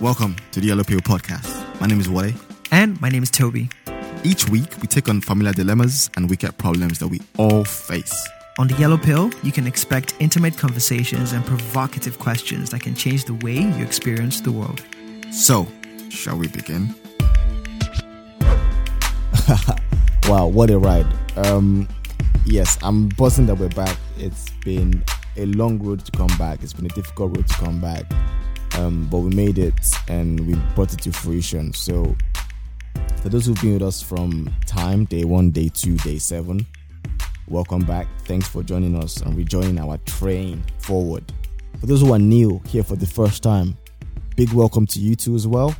Welcome to the Yellow Pill Podcast. My name is Wale. And my name is Toby. Each week, we take on familiar dilemmas and wicked problems that we all face. On the Yellow Pill, you can expect intimate conversations and provocative questions that can change the way you experience the world. So, shall we begin? wow, what a ride. Um, yes, I'm buzzing that we're back. It's been a long road to come back. It's been a difficult road to come back. Um, but we made it and we brought it to fruition. So, for those who've been with us from time, day one, day two, day seven, welcome back. Thanks for joining us and rejoining our train forward. For those who are new here for the first time, big welcome to you too as well.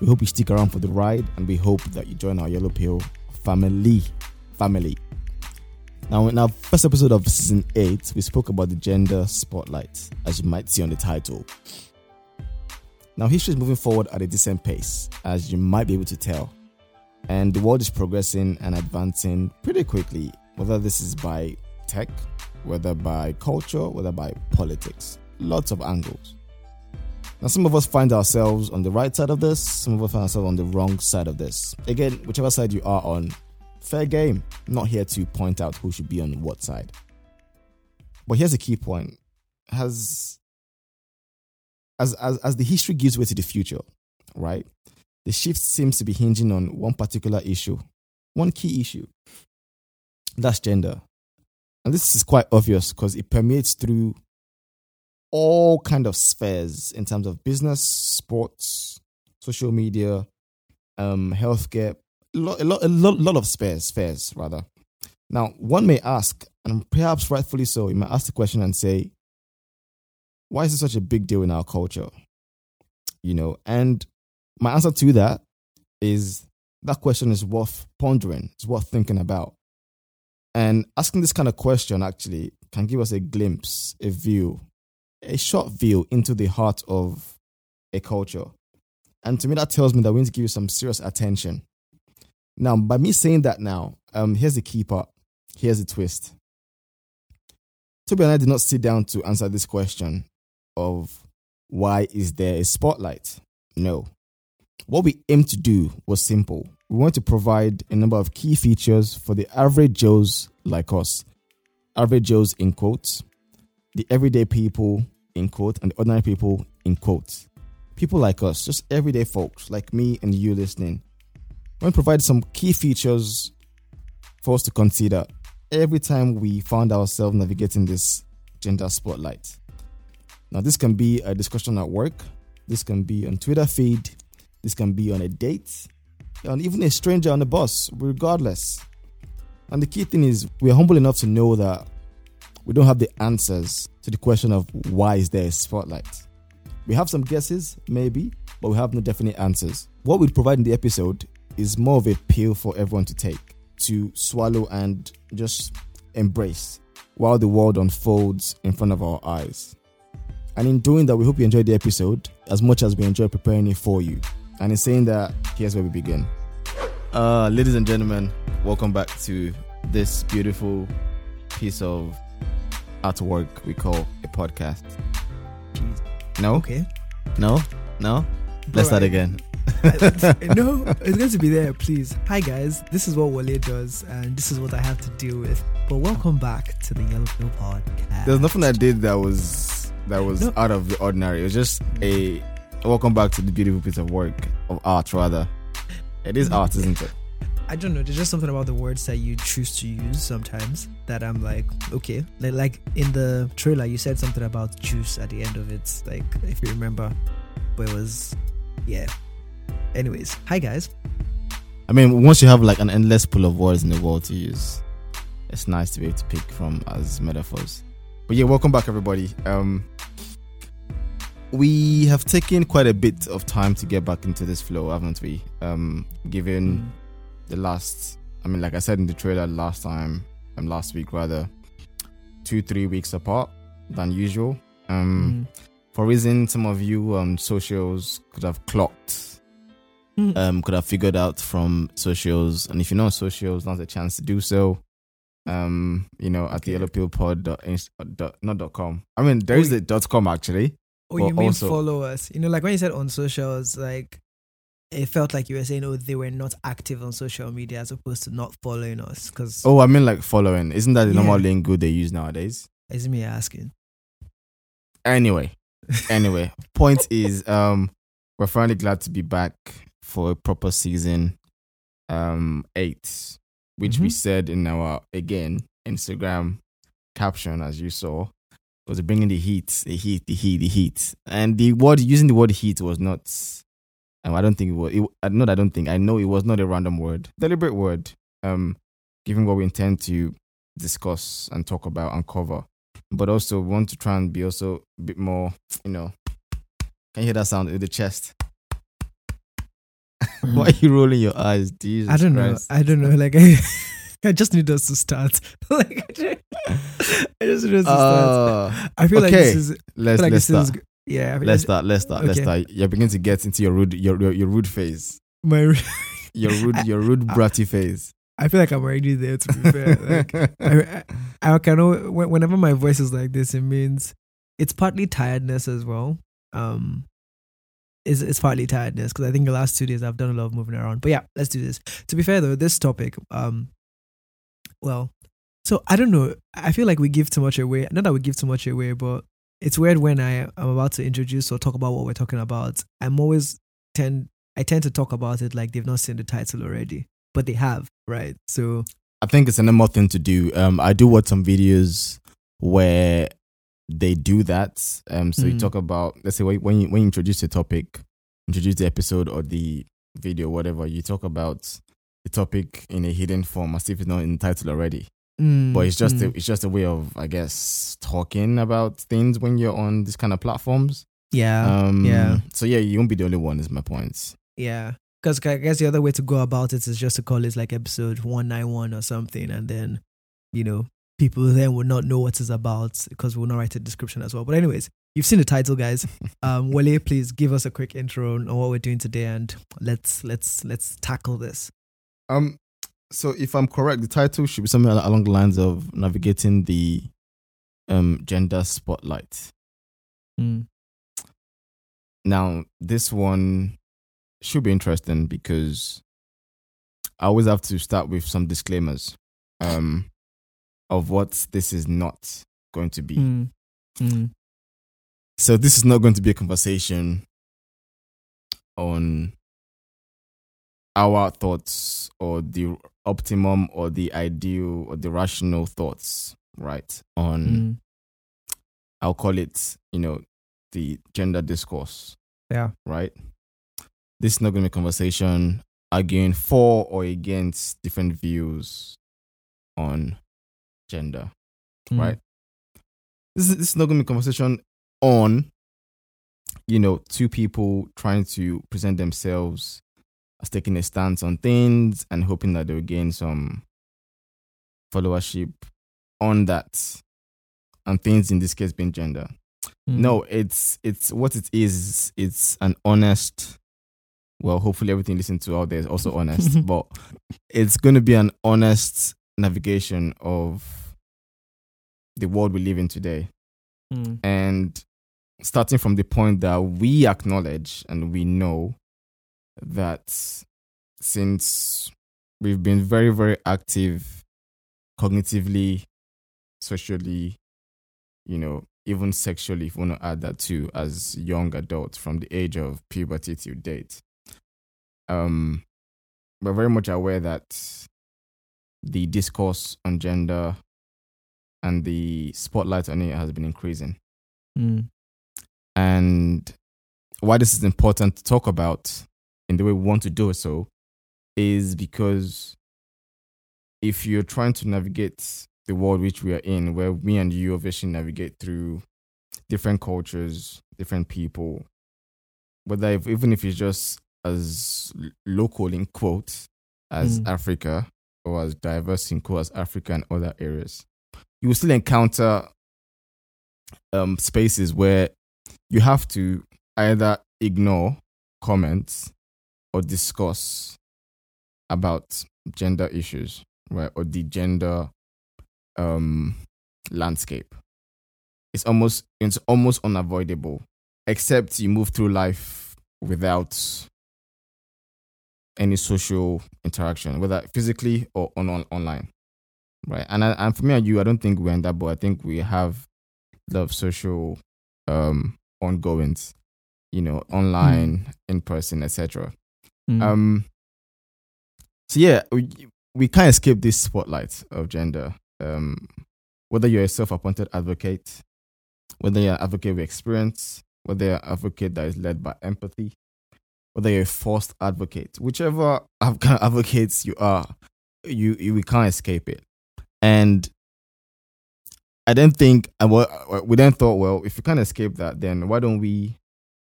We hope you stick around for the ride and we hope that you join our Yellow Pill family. Family. Now, in our first episode of season 8, we spoke about the gender spotlight, as you might see on the title. Now, history is moving forward at a decent pace, as you might be able to tell. And the world is progressing and advancing pretty quickly, whether this is by tech, whether by culture, whether by politics. Lots of angles. Now, some of us find ourselves on the right side of this, some of us find ourselves on the wrong side of this. Again, whichever side you are on, fair game. I'm not here to point out who should be on what side. But here's a key point. Has as, as, as the history gives way to the future, right? The shift seems to be hinging on one particular issue, one key issue. That's gender. And this is quite obvious because it permeates through all kind of spheres in terms of business, sports, social media, um, healthcare, a lot, a lot, a lot, of spheres, spheres rather. Now, one may ask, and perhaps rightfully so, you might ask the question and say, why is it such a big deal in our culture? You know, and my answer to that is that question is worth pondering, it's worth thinking about. And asking this kind of question actually can give us a glimpse, a view, a short view into the heart of a culture. And to me, that tells me that we need to give you some serious attention. Now, by me saying that now, um, here's the key part. Here's the twist. Toby and I did not sit down to answer this question of why is there a spotlight? No. What we aimed to do was simple. We want to provide a number of key features for the average Joes like us. Average Joes in quotes, the everyday people in quote, and the ordinary people in quotes. People like us, just everyday folks like me and you listening. We want to provide some key features for us to consider every time we found ourselves navigating this gender spotlight. Now, this can be a discussion at work, this can be on Twitter feed, this can be on a date, and even a stranger on the bus, regardless. And the key thing is, we're humble enough to know that we don't have the answers to the question of why is there a spotlight. We have some guesses, maybe, but we have no definite answers. What we provide in the episode is more of a pill for everyone to take, to swallow and just embrace while the world unfolds in front of our eyes. And in doing that, we hope you enjoyed the episode as much as we enjoy preparing it for you. And in saying that, here's where we begin. Uh, ladies and gentlemen, welcome back to this beautiful piece of artwork we call a podcast. No? Okay. No? No? Let's start Alright. again. no, it's going to be there, please. Hi, guys. This is what Wale does, and this is what I have to deal with. But welcome back to the Yellow Pill Podcast. There's nothing I did that was that was No. out of the ordinary. It was just a welcome back to the beautiful piece of work of art, rather. It is art, isn't it? I don't know. There's just something about the words that you choose to use sometimes that I'm like, okay. Like, like in the trailer, you said something about juice at the end of it. Like, if you remember, but it was, yeah. Anyways, hi guys. I mean, once you have like an endless pool of words in the world to use, it's nice to be able to pick from as metaphors. But yeah, welcome back, everybody. Um, we have taken quite a bit of time to get back into this flow, haven't we? Um, given the last, I mean, like I said in the trailer last time, um, last week rather, two three weeks apart than usual. Um, Mm. for reason some of you on socials could have clocked Mm. um, could have figured out from socials. And if you're not on socials, now's a chance to do so. Um, you know, at the Okay. yellow pill pod dot, inst- dot not dot com. I mean, there is Oh, a dot com actually. Oh, you mean also- follow us? You know, like when you said on socials, like it felt like you were saying, oh, they were not active on social media as opposed to not following us. Because Oh, I mean like following. Isn't that the normal Yeah. lingo they use nowadays? is me asking. Anyway, anyway, point is, um, we're finally glad to be back for a proper season, um, eight, which we Mhm. said in our again Instagram caption, as you saw, was bringing the heat, the heat, the heat, the heat, and the word using the word heat was not. Um, I don't think it was. It, I not. I don't think. I know it was not a random word, deliberate word. Um, given what we intend to discuss and talk about and cover but also want to try and be also a bit more, you know. Can you hear that sound in the chest? Why are you rolling your eyes? Jesus I don't know. I don't know. Like I, I just need us to start. like I just, I just need us to start. Uh, I feel like okay. this is. Let's like let's this is. start. Yeah. I feel Let's start. Let's start. Let's start. You're beginning to get into your rude, your your, your rude phase, My, your rude, your rude bratty phase. I feel like I'm already there. To be fair, like I, I, I can. Whenever my voice is like this, it means it's partly tiredness as well. Um, it's, it's partly tiredness because I think the last two days I've done a lot of moving around. But yeah, let's do this. To be fair though, this topic, um, well, so I don't know. I feel like we give too much away. Not that we give too much away, but it's weird when I am about to introduce or talk about what we're talking about. I'm always tend I tend to talk about it like they've not seen the title already, but they have, right? So I think it's a normal thing to do. Um, I do watch some videos where they do that. Um, so you Mm. talk about let's say when when you, when you introduce a topic, introduce the episode or the video, whatever, you talk about the topic in a hidden form as if it's not in the title already. But it's just a, mm, it's just a way of I guess talking about things when you're on these kind of platforms. yeah, Um, yeah. So yeah, you won't be the only one. Is my point. yeah. Because I guess the other way to go about it is just to call it like episode one nine one or something, and then you know people then will not know what it's about because we'll not write a description as well. But anyways, you've seen the title, guys. Um, Wale, please give us a quick intro on what we're doing today, and let's let's let's tackle this. Um, so if I'm correct, the title should be something along the lines of navigating the um gender spotlight. Mm. Now, this one should be interesting because I always have to start with some disclaimers um of what this is not going to be. Mm. Mm. So this is not going to be a conversation on our thoughts or the optimum or the ideal or the rational thoughts, right? On Mm. I'll call it, you know, the gender discourse, Yeah. right? This is not going to be a conversation arguing for or against different views on gender Mm. right? This is, this is not going to be a conversation on, you know, two people trying to present themselves as taking a stance on things and hoping that they'll gain some followership on that, and things in this case being gender. Mm. No, it's it's what it is. It's an honest. Well, hopefully everything listened to out there is also honest, but it's going to be an honest navigation of the world we live in today, Mm. and starting from the point that we acknowledge and we know that since we've been very very active cognitively, socially, you know, even sexually, if you want to add that too, as young adults from the age of puberty to date. Um, we're very much aware that the discourse on gender and the spotlight on it has been increasing. Mm. And why this is important to talk about in the way we want to do so is because if you're trying to navigate the world which we are in, where me and you obviously navigate through different cultures, different people, whether if, even if it's just as local in quotes as Mm. Africa or as diverse in quotes as Africa and other areas, you will still encounter um, spaces where you have to either ignore comments or discuss about gender issues, right, or the gender um, landscape. It's almost it's almost unavoidable except you move through life without any social interaction, whether physically or on, on online, right? And I, and for me and you, I don't think we're in that, but I think we have of social um ongoings, you know, online, in person, etc. Mm. Um. So yeah, we we can't escape this spotlight of gender. Um, whether you're a self-appointed advocate, whether you're an advocate with experience, whether you're an advocate that is led by empathy, whether you're a forced advocate, whichever kind of advocates you are, you, you we can't escape it. And I then think, and we then thought, well, if we can't escape that, then why don't we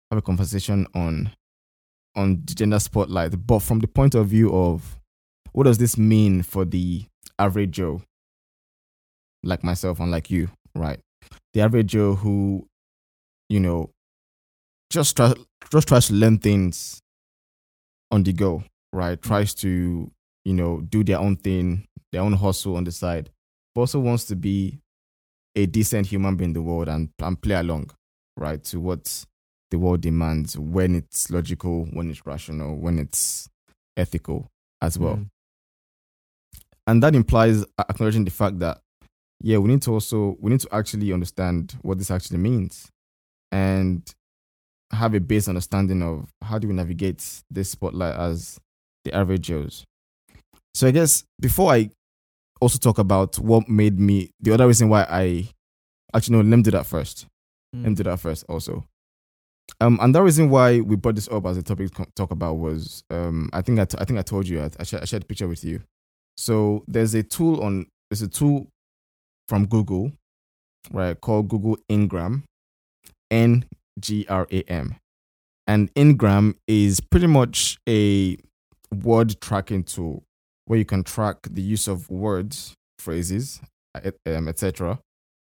have a conversation on on gender spotlight, but from the point of view of what does this mean for the average Joe, like myself and like you, right? The average Joe who, you know, just try, just tries to learn things on the go, right? Tries to, you know, do their own thing, their own hustle on the side, but also wants to be a decent human being in the world and, and play along, right, to what the world demands when it's logical, when it's rational, when it's ethical as well. Mm. And that implies acknowledging the fact that, yeah, we need to also, we need to actually understand what this actually means and have a base understanding of how do we navigate this spotlight as the average Joes. So I guess before I also talk about what made me, the other reason why I, actually no, let me do that first. Mm. Let me do that first also. Um, and the reason why we brought this up as a topic to talk about was, um, I think I, t- I think I told you, I, I, shared, I shared a picture with you. So there's a tool on, there's a tool from Google, right, called Google Ngram, N G R A M. And Ngram is pretty much a word tracking tool where you can track the use of words, phrases, um, etc.,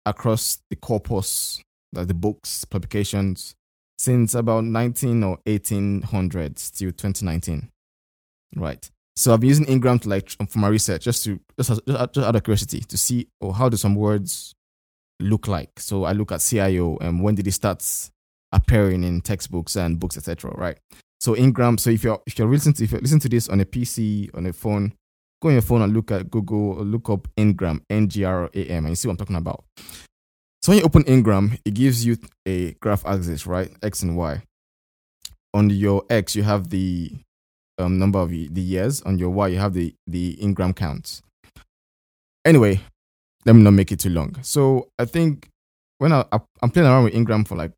across the corpus, like the books, publications, since about 19 or 1800s till 2019. Right. So I've been using Ngram to like for my research, just to just, just, out- of curiosity to see oh how do some words look like. So I look at CIO and when did it start appearing in textbooks and books, etc. Right. So Ngram. So if you're if you're listening to if you're listen to this on a PC on a phone, go on your phone and look at Google look up Ngram N G R A M and you see what I'm talking about. So when you open Ngram, it gives you a graph axis, right? X and Y. On your X, you have the um, number of the years. On your Y, you have the the Ngram counts. Anyway, let me not make it too long. So I think when I, I I'm playing around with Ngram for like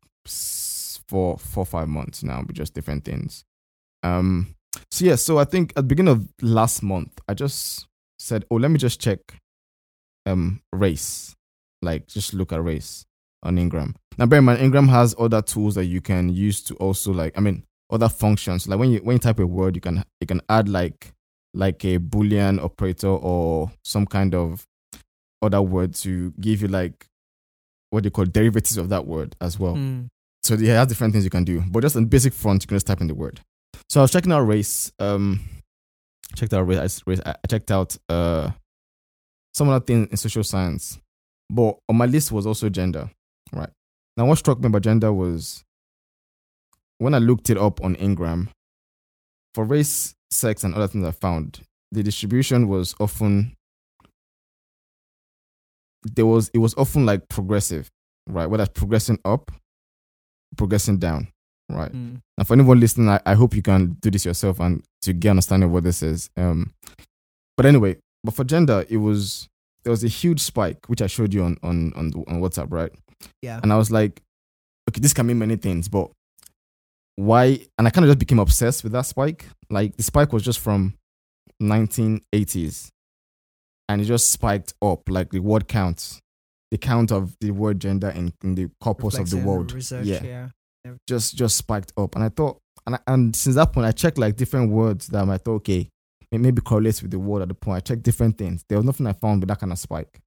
s- five months now with just different things. Um. So yeah. So I think at the beginning of last month, I just said, "Oh, let me just check um race." like just look at race on Ngram. Now bear in mind Ngram has other tools that you can use to also like I mean other functions. Like when you when you type a word you can you can add like like a boolean operator or some kind of other word to give you like what they call derivatives of that word as well. Mm. So it has different things you can do. But just on basic front, you can just type in the word. So I was checking out race. Um, checked out race. Race- I checked out uh some other things in social science. But on my list was also gender. Right. Now what struck me about gender was when I looked it up on Ngram, for race, sex, and other things I found, the distribution was often there was it was often like progressive, right? Whether it's progressing up, progressing down, right? Mm. Now, for anyone listening, I, I hope you can do this yourself and to get understanding of what this is. Um, but anyway, but for gender, it was there was a huge spike which I showed you on on on, on WhatsApp, right? Yeah. And I was like, okay, this can mean many things, but why? And I kind of just became obsessed with that spike. Like the spike was just from 1980s, and it just spiked up. Like the word count, the count of the word gender in, in the corpus of the world Research, Yeah. yeah. just just spiked up. And I thought, and I, and since that point, I checked like different words that I thought, okay, it maybe correlates with the word at the point. I checked different things. There was nothing I found with that kind of spike.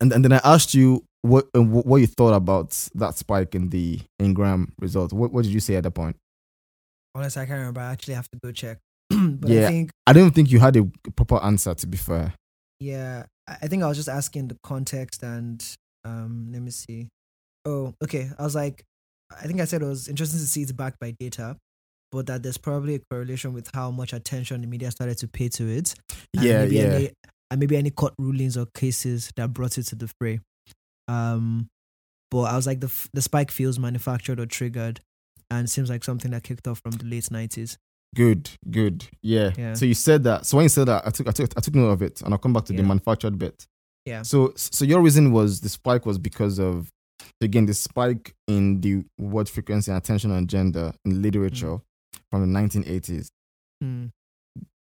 And and then I asked you what uh, what you thought about that spike in the Ngram result. What what did you say at that point? Honestly, I can't remember. I actually have to go check. but Yeah. I think, I don't think you had a proper answer. To be fair, yeah, I think I was just asking the context and um, let me see. Oh, okay. I was like, I think I said it was interesting to see it's backed by data, but that there's probably a correlation with how much attention the media started to pay to it. and Yeah, maybe yeah. Any, and maybe any court rulings or cases that brought it to the fray. Um, but I was like, the the spike feels manufactured or triggered, and seems like something that kicked off from the late nineties. Good, good. Yeah. Yeah. So you said that. So when you said that, I took, I took, I took note of it, and I'll come back to the manufactured bit. Yeah. So, so your reason was the spike was because of, again, the spike in the word frequency and attention on gender in literature from the 1980s. Hmm.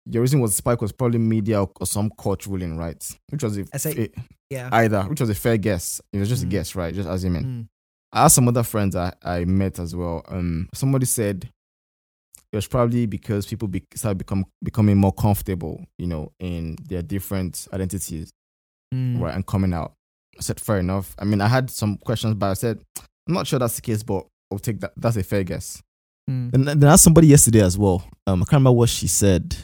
Your reason was the spike was probably media or, or some court ruling, right? Which was a, I say- a- Yeah. either, which was a fair guess. It was just a Mm. guess, right? Just as assuming. Hmm. I asked some other friends I, I met as well. Um, somebody said it was probably because people be, started become becoming more comfortable, you know, in their different identities, Hmm. right, and coming out. I said, fair enough. I mean, I had some questions, but I said, I'm not sure that's the case, but I'll take that. That's a fair guess. Hmm. And then I asked somebody yesterday as well. Um, I can't remember what she said.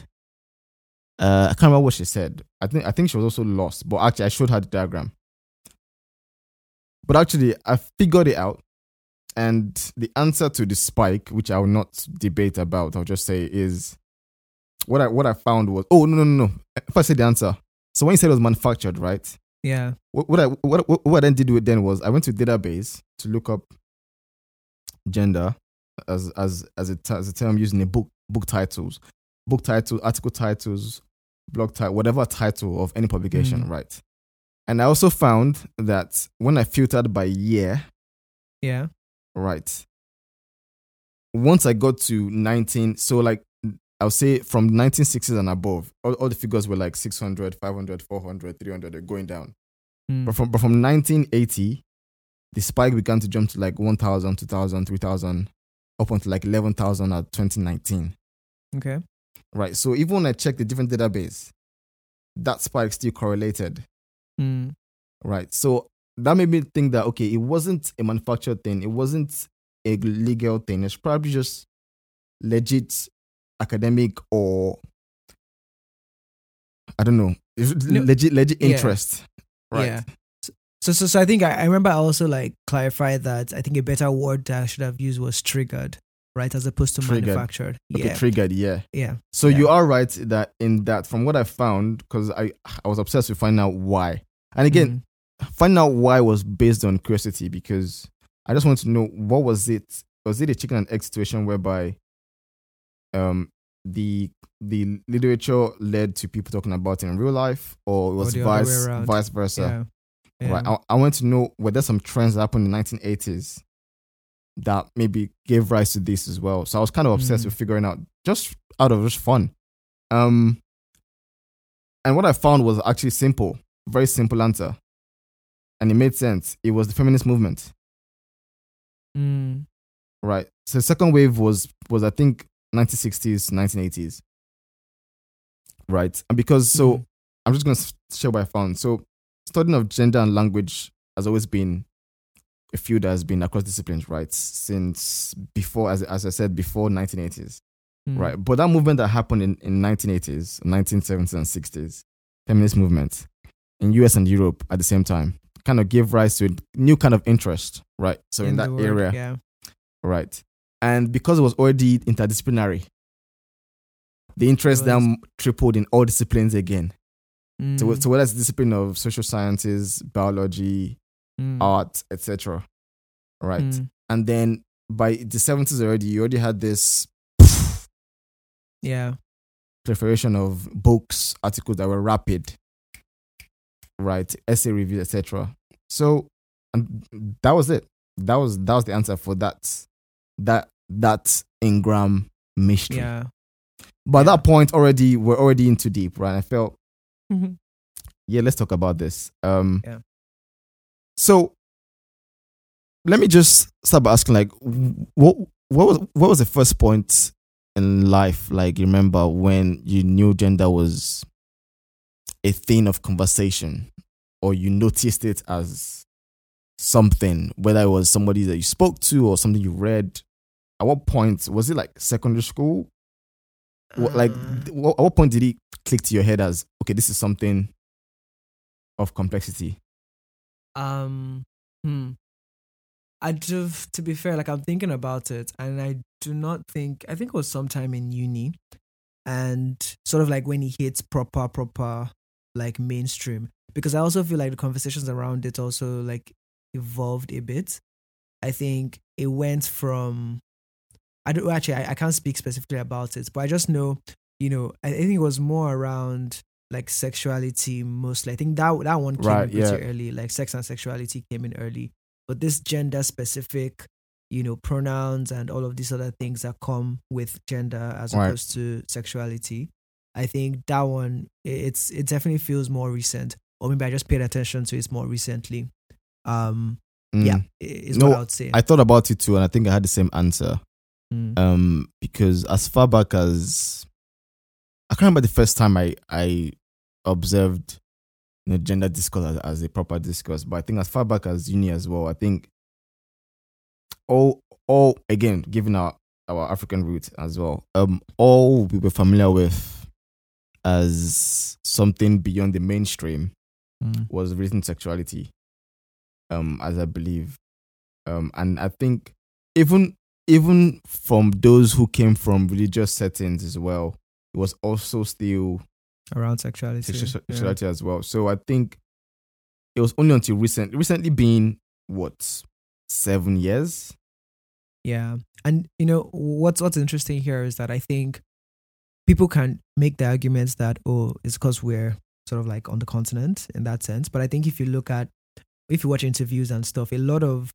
Uh, I can't remember what she said. I think I think she was also lost, but actually, I showed her the diagram. But actually, I figured it out, and the answer to the spike, which I will not debate about, I'll just say is what I what I found was oh no no no no. If I say the answer, so when you said it was manufactured, right? Yeah. What, what I what, what what I then did with then was I went to database to look up gender as as as a as a term used in a book book titles, book title, article titles, blog title, whatever title of any publication, Mm. right? And I also found that when I filtered by year, Yeah. Right, once I got to 19, so like I'll say from 1960s and above, all, all the figures were like 600, 500, 400, 300, they're going down. Hmm. But from, but from 1980, the spike began to jump to like 1,000, 2,000, 3,000, up until like 11,000 at 2019. Okay. Right. So even when I checked the different database, that spike still correlated. Hmm. Right. So that made me think that, okay, it wasn't a manufactured thing, it wasn't a legal thing. It's probably just legit academic or, I don't know, No. legit, legit Yeah. interest. Right. Yeah. So, so, so I think I, I remember I also like clarified that I think a better word that I should have used was triggered, right, as opposed to Triggered. manufactured. Okay, Yeah, triggered. Yeah. yeah, So Yeah. you are right that in that from what I found because I I was obsessed with finding out why. And again, Mm. Finding out why was based on curiosity because I just want to know what was it was it a chicken and egg situation whereby um the the literature led to people talking about it in real life or it was way vice vice versa. yeah, yeah. Right. I, I want to know were there some trends that happened in the 1980s that maybe gave rise to this as well. So I was kind of obsessed Mm. with figuring out just out of just fun. Um, and what I found was actually simple, very simple answer, and it made sense. It was the feminist movement, Mm. right? So the second wave was was I think 1960s, 1980s, right? And because so Mhm. I'm just going to share what I found. So, studying of gender and language has always been a field that has been across disciplines, right? Since before, as, as I said, before 1980s, Mm. right? But that movement that happened in, in 1980s, 1970s, and 60s, feminist movement in US and Europe at the same time, kind of gave rise to a new kind of interest, right? So, in, the that word, area, yeah, right? And because it was already interdisciplinary, the interest then tripled in all disciplines again. So, Mm. so whether it's discipline of social sciences, biology, Mm. art, etc. Right. Mm. And then by the 70s already, you already had this yeah, proliferation of books, articles that were rapid, right? Essay reviews, etc. So and that was it. That was that was the answer for that that that Ngram mystery. yeah. But at yeah. that point already we're already into deep, right? I felt Mhm. yeah, let's talk about this. Um, Yeah. So let me just start by asking, like, what what was what was the first point in life, like, you remember when you knew gender was a thing of conversation, or you noticed it as something, whether it was somebody that you spoke to or something you read. At what point was it like secondary school? What, like, Uh, what, at what point did it click to your head as okay, this is something of complexity? um, hmm. I do, to be fair, like I'm thinking about it, and I do not think. I think it was sometime in uni, and sort of like when he hits proper, proper, like mainstream. Because I also feel like the conversations around it also like evolved a bit. I think it went from. I don't actually. I, I can't speak specifically about it, but I just know, you know, I, I think it was more around like sexuality mostly. I think that that one came Right, in pretty yeah. early. Like sex and sexuality came in early, but this gender specific, you know, pronouns and all of these other things that come with gender as Right. opposed to sexuality. I think that one it's it definitely feels more recent, or maybe I just paid attention to it more recently. Um, Mm. yeah, is No, what I would say. I thought about it too, and I think I had the same answer. Mm. Um, because as far back as I can't remember the first time I I observed you know, gender discourse as, as a proper discourse, but I think as far back as uni as well, I think all all again given our our African roots as well, um, all we were familiar with as something beyond the mainstream Mm. was written sexuality, um, as I believe, um, and I think even even from those who came from religious settings as well, it was also still around sexuality. sexu- yeah. sexuality as well. So I think it was only until recent, recently being what seven years. Yeah. And you know what's what's interesting here is that I think people can make the arguments that oh it's because we're sort of like on the continent in that sense. But I think if you look at if you watch interviews and stuff, a lot of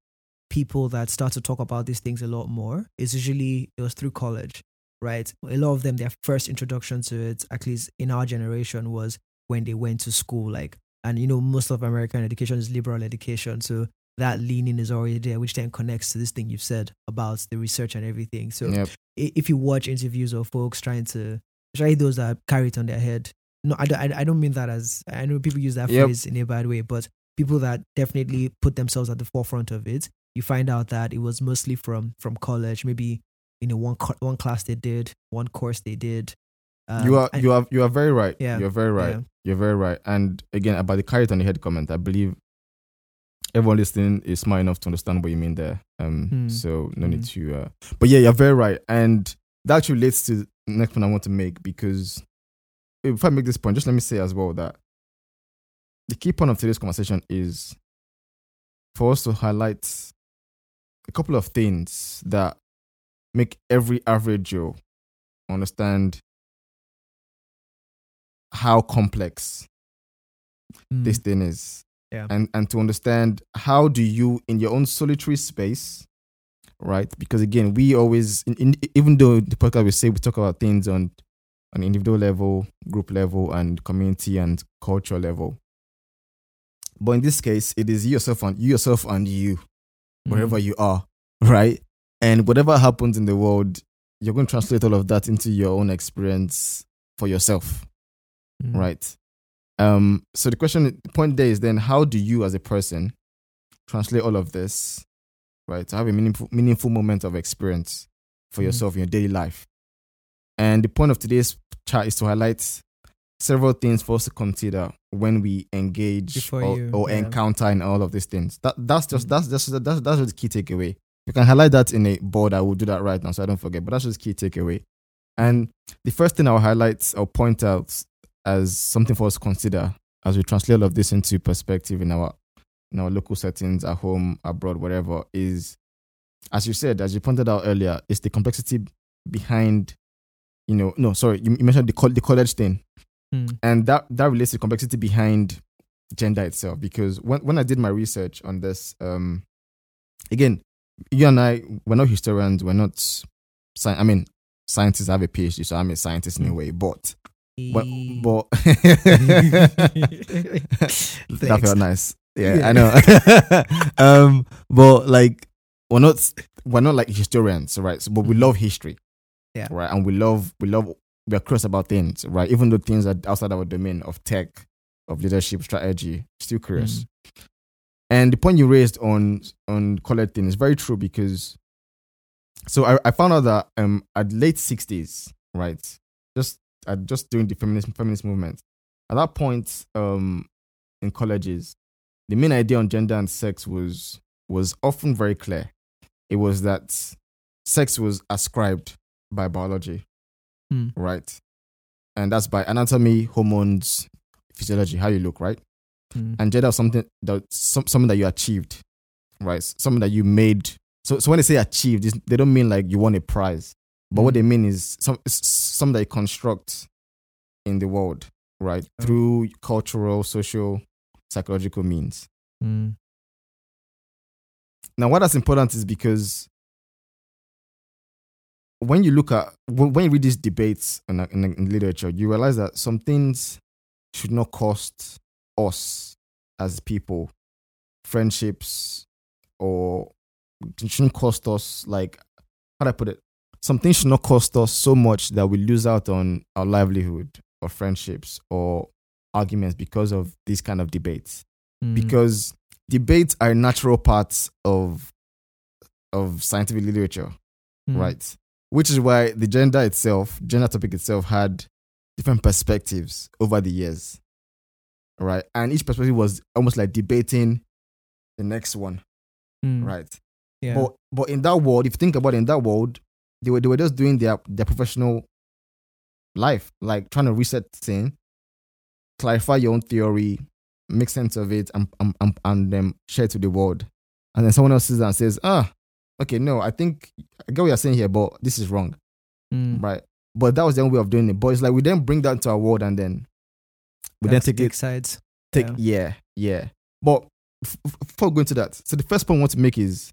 people that start to talk about these things a lot more is usually it was through college, right? A lot of them their first introduction to it, at least in our generation, was when they went to school. Like and you know, most of American education is liberal education. So that leaning is already there, which then connects to this thing you've said about the research and everything. So Yep. if you watch interviews of folks trying to, especially those that carry it on their head, no, I don't, I, don't mean that as I know people use that Yep. phrase in a bad way, but people that definitely put themselves at the forefront of it, you find out that it was mostly from from college, maybe you know one co- one class they did, one course they did. Um, you are and- you are you are very right. Yeah, You're very right. yeah. You're very right. And again, about the carrot on the head comment, I believe everyone listening is smart enough to understand what you mean there. Um, Hmm. so no need to. Uh, but yeah, you're very right, and that relates to the next point I want to make because if I make this point, just let me say as well that the key point of today's conversation is for us to highlight a couple of things that make every average Joe understand how complex Mm, this thing is Yeah. and and to understand how do you in your own solitary space right? Because again we always in, in, even though the podcast we say we talk about things on an individual level group level and community and cultural level. But in this case it is yourself and you yourself and you wherever mm, you are right? And whatever happens in the world you're going to translate all of that into your own experience for yourself mm, right um so the question the point there is then how do you as a person translate all of this right to have a meaningful meaningful moment of experience for Mhm. yourself in your daily life and the point of today's chat is to highlight several things for us to consider when we engage Before or, you- or yeah. encounter in all of these things that that's just Mhm. that's that's that's that's just the key takeaway you can highlight that in a board i will do that right now so i don't forget but that's just key takeaway and the first thing i'll highlight or point out as something for us to consider as we translate all of this into perspective in our in our local settings at home abroad whatever is as you said as you pointed out earlier is the complexity behind you know no sorry you, mentioned the, col- the college thing mm, and that that relates to complexity behind gender itself because when, when i did my research on this um again you and i we're not historians we're not sci- i mean scientists have a phd so i'm a scientist in a Mm. way but but, E- but that felt nice. Yeah, Yeah. i know. Um but like we're not we're not like historians right? So, but we Mhm. love history Yeah. right? And we love we love we're curious about things right? Even though things are outside our domain of tech of leadership strategy still curious. And the point you raised on on college thing is very true because so I, I found out that um at late 60s right just at just during the feminist feminist movement at that point um in colleges the main idea on gender and sex was was often very clear. It was that sex was ascribed by biology, Hmm. right? And that's by anatomy, hormones, physiology, how you look, right? Mm. And gender was something that some, something that you achieved, right? Something that you made. So, so when they say achieved, they don't mean like you won a prize, but what Mm. they mean is some something that construct in the world, right? Oh. Through cultural, social, psychological means. Mm. Now, why that's important is because when you look at when when you read these debates in, in, in literature, you realize that some things should not cost us as people friendships or it shouldn't cost us like how do I put it? Some things should not cost us so much that we lose out on our livelihood or friendships or arguments because of these kind of debates Mm. because debates are natural parts of of scientific literature, Mm. right? Which is why the gender itself, gender topic itself, had different perspectives over the years, right? And each perspective was almost like debating the next one, Mm. right? Yeah. But but in that world, if you think about it, in that world, they were they were just doing their their professional life, like trying to reset thing, clarify your own theory, make sense of it, and and and, and um, share it to the world. And then someone else sees and says, ah, okay, no, I think I get what you're saying here, but this is wrong, Mm. right? But that was their own way of doing it. But it's like we then bring that to our world and then we That's then take it sides. take Yeah. yeah yeah but f- f- before going to that so the first point i want to make is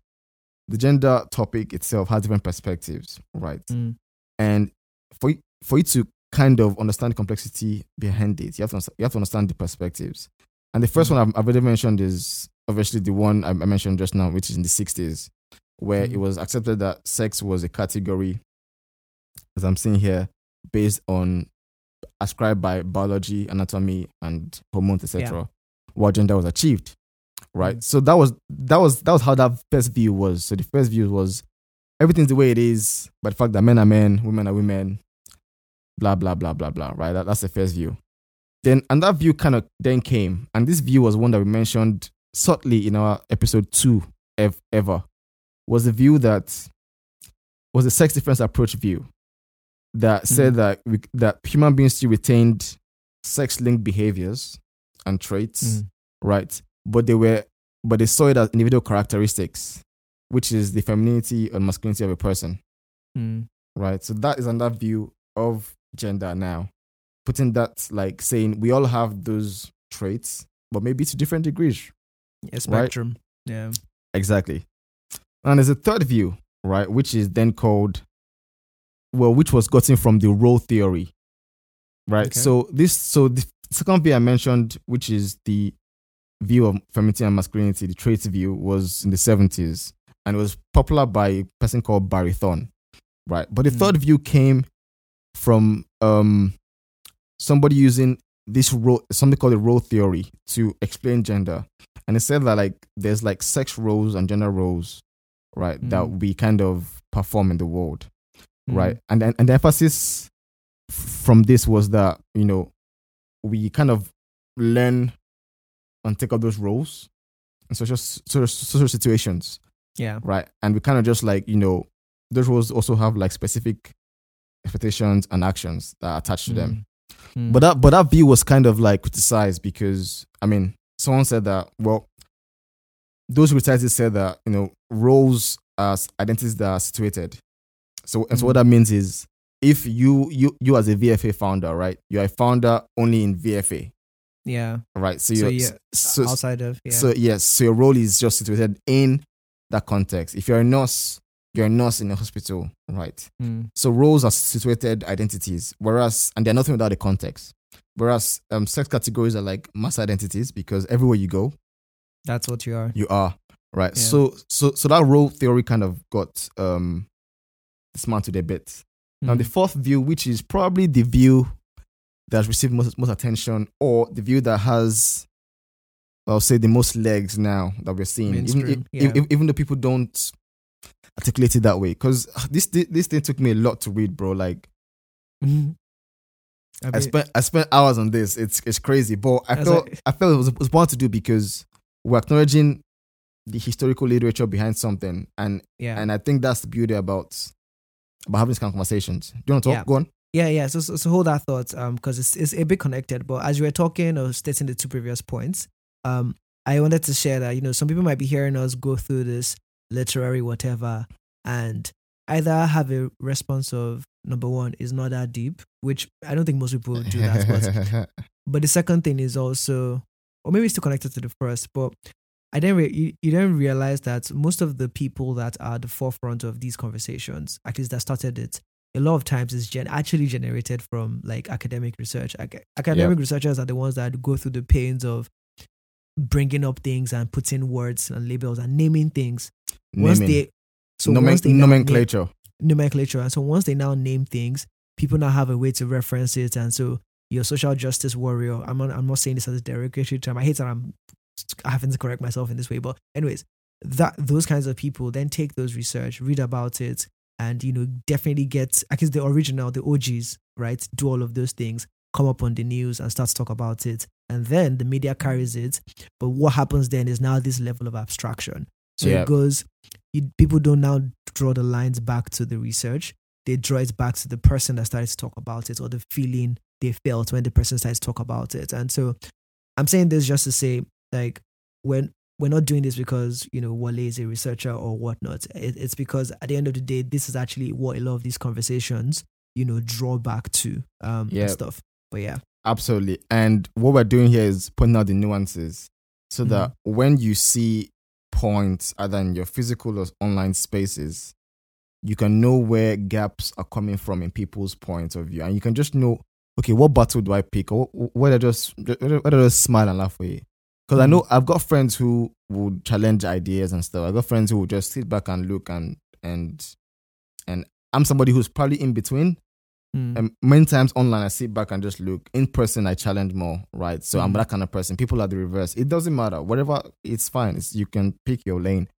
the gender topic itself has different perspectives right Mm. and for you, for you to kind of understand the complexity behind it you have to understand, you have to understand the perspectives and the first Mm. one I've, I've already mentioned is obviously the one I, mentioned just now which is in the 60s where it Mm. was accepted that sex was a category as i'm seeing here based on ascribed by biology anatomy and hormones etc what gender was achieved right Mm. so that was that was that was how that first view was so the first view was everything's the way it is but the fact that men are men women are women blah blah blah blah blah right that, that's the first view then and that view kind of then came and this view was one that we mentioned subtly in our episode two ev- ever was the view that was the sex difference approach view that said Mhm. that we, that human beings still retained sex linked behaviors and traits Mm. right but they were but they saw it as individual characteristics which is the femininity and masculinity of a person Mm. right so that is another view of gender now putting that like saying we all have those traits but maybe to different degrees Yeah, spectrum. Yeah. exactly and there's a third view right which is then called well which was gotten from the role theory right Okay. so this so the second view i mentioned which is the view of femininity and masculinity the traits view was in the 70s and it was popular by a person called barrie thorne right but the Mm. third view came from um somebody using this role something called the role theory to explain gender and it said that like there's like sex roles and gender roles right that Mm. we kind of perform in the world Mm. right and then and the emphasis from this was that you know we kind of learn and take up those roles in social social, social situations Yeah. right and we kind of just like you know those roles also have like specific expectations and actions that are attached to them Mm. but that but that view was kind of like criticized because I mean someone said that well those who criticized it said that you know roles as identities that are situated. So and so what Mhm. that means is if you you you as a VFA founder, right? You're a founder only in VFA, yeah. right? So So you're so, outside of yeah. so yes, so your role is just situated in that context. If you're a nurse, you're a nurse in a hospital, right? Mm. So roles are situated identities, whereas and they're nothing without a context. Whereas um, sex categories are like mass identities because everywhere you go, That's what you are. you are right. Yeah. So so so that role theory kind of got um dismantled a bit. Now Mm. the fourth view, which is probably the view that's received most most attention, or the view that has, I'll say, the most legs now that we're seeing, even, Mainstream, yeah. if- even though people don't articulate it that way, because this this thing took me a lot to read, bro. Like Mhm. I I spent I spent hours on this. It's it's crazy, but I As felt I- I felt it was, it was important to do because we're acknowledging the historical literature behind something, and Yeah. and I think that's the beauty about about having these kind of conversations. Do you want to talk? Yeah. Go on. Yeah, yeah. So, so, so hold that thought, um, because it's it's a bit connected. But as you were talking or stating the two previous points, um, I wanted to share that you know some people might be hearing us go through this literary whatever, and either have a response of number one is not that deep, which I don't think most people do that. But but the second thing is also, or maybe it's still connected to the first, but I didn't re- you, you didn't realize that most of the people that are at the forefront of these conversations, at least that started it, a lot of times is gen- actually generated from like academic research. Ac- academic researchers are the ones that go through the pains of bringing up things and putting words and labels and naming things. Once Naming. they so Nomen- once they now name- nomenclature. nomenclature. And so once they now name things, people now have a way to reference it. And so your social justice warrior, I'm not, I'm not saying this as a derogatory term. I hate that I'm having to correct myself in this way. But anyways, that those kinds of people then take those research, read about it, and you know, definitely get I guess the original, the OGs, right? Do all of those things, come up on the news and start to talk about it. And then the media carries it. But what happens then is now this level of abstraction. So Yeah. it goes you, people don't now draw the lines back to the research. They draw it back to the person that started to talk about it or the feeling they felt when the person started to talk about it. And so I'm saying this just to say, like, when we're not doing this because, you know, Wale is a researcher or whatnot. It, it's because at the end of the day, this is actually what a lot of these conversations, you know, draw back to um Yeah. and stuff. But yeah. Absolutely. And what we're doing here is pointing out the nuances so that Mm-hmm. when you see points either in your physical or online spaces, you can know where gaps are coming from in people's point of view. And you can just know, okay, what battle do I pick? Or wh- whether just whether whether just smile and laugh for you. Because I Mhm. know I've got friends who would challenge ideas and stuff. I've got friends who would just sit back and look and and and I'm somebody who's probably in between. Mm. And many times online, I sit back and just look. In person, I challenge more, right? So I'm Mhm. that kind of person. People are the reverse. It doesn't matter. Whatever, it's fine. It's, you can pick your lane.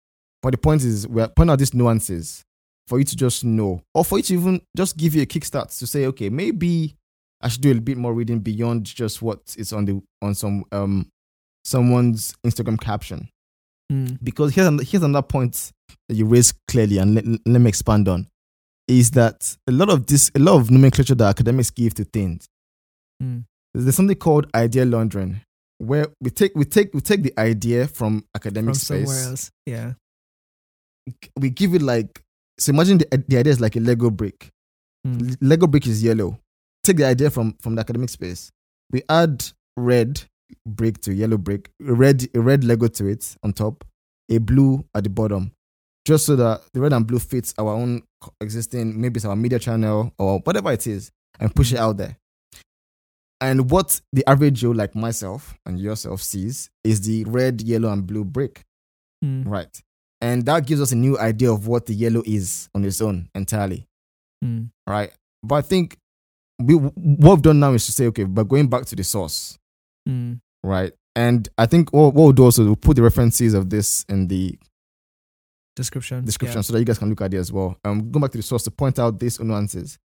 But the point is, we're pointing out these nuances for you to just know, or for you to even just give you a kickstart to say, okay, maybe I should do a bit more reading beyond just what is on the on some um someone's Instagram caption. Mm. Because here's an, here's another point that you raised clearly, and let, let me expand on, is that a lot of this, a lot of nomenclature that academics give to things, Mm. there's something called idea laundering, where we take we take we take the idea from academic From somewhere space, else. Yeah. we give it like so. Imagine the, the idea is like a Lego brick. Mm. Lego brick is yellow. Take the idea from from the academic space. We add red brick to yellow brick, a red a red Lego to it on top, a blue at the bottom, just so that the red and blue fits our own existing maybe it's our media channel or whatever it is, and push it out there. And what the average Joe like myself and yourself sees is the red, yellow, and blue brick. Mm. Right. And that gives us a new idea of what the yellow is on its own entirely. Mm. Right. But I think we, what we've done now is to say, okay, but going back to the source. Mm. Right. And I think what, what we'll do also, we'll put the references of this in the Description. description so that you guys can look at it as well. Um, go back to the source to point out these nuances.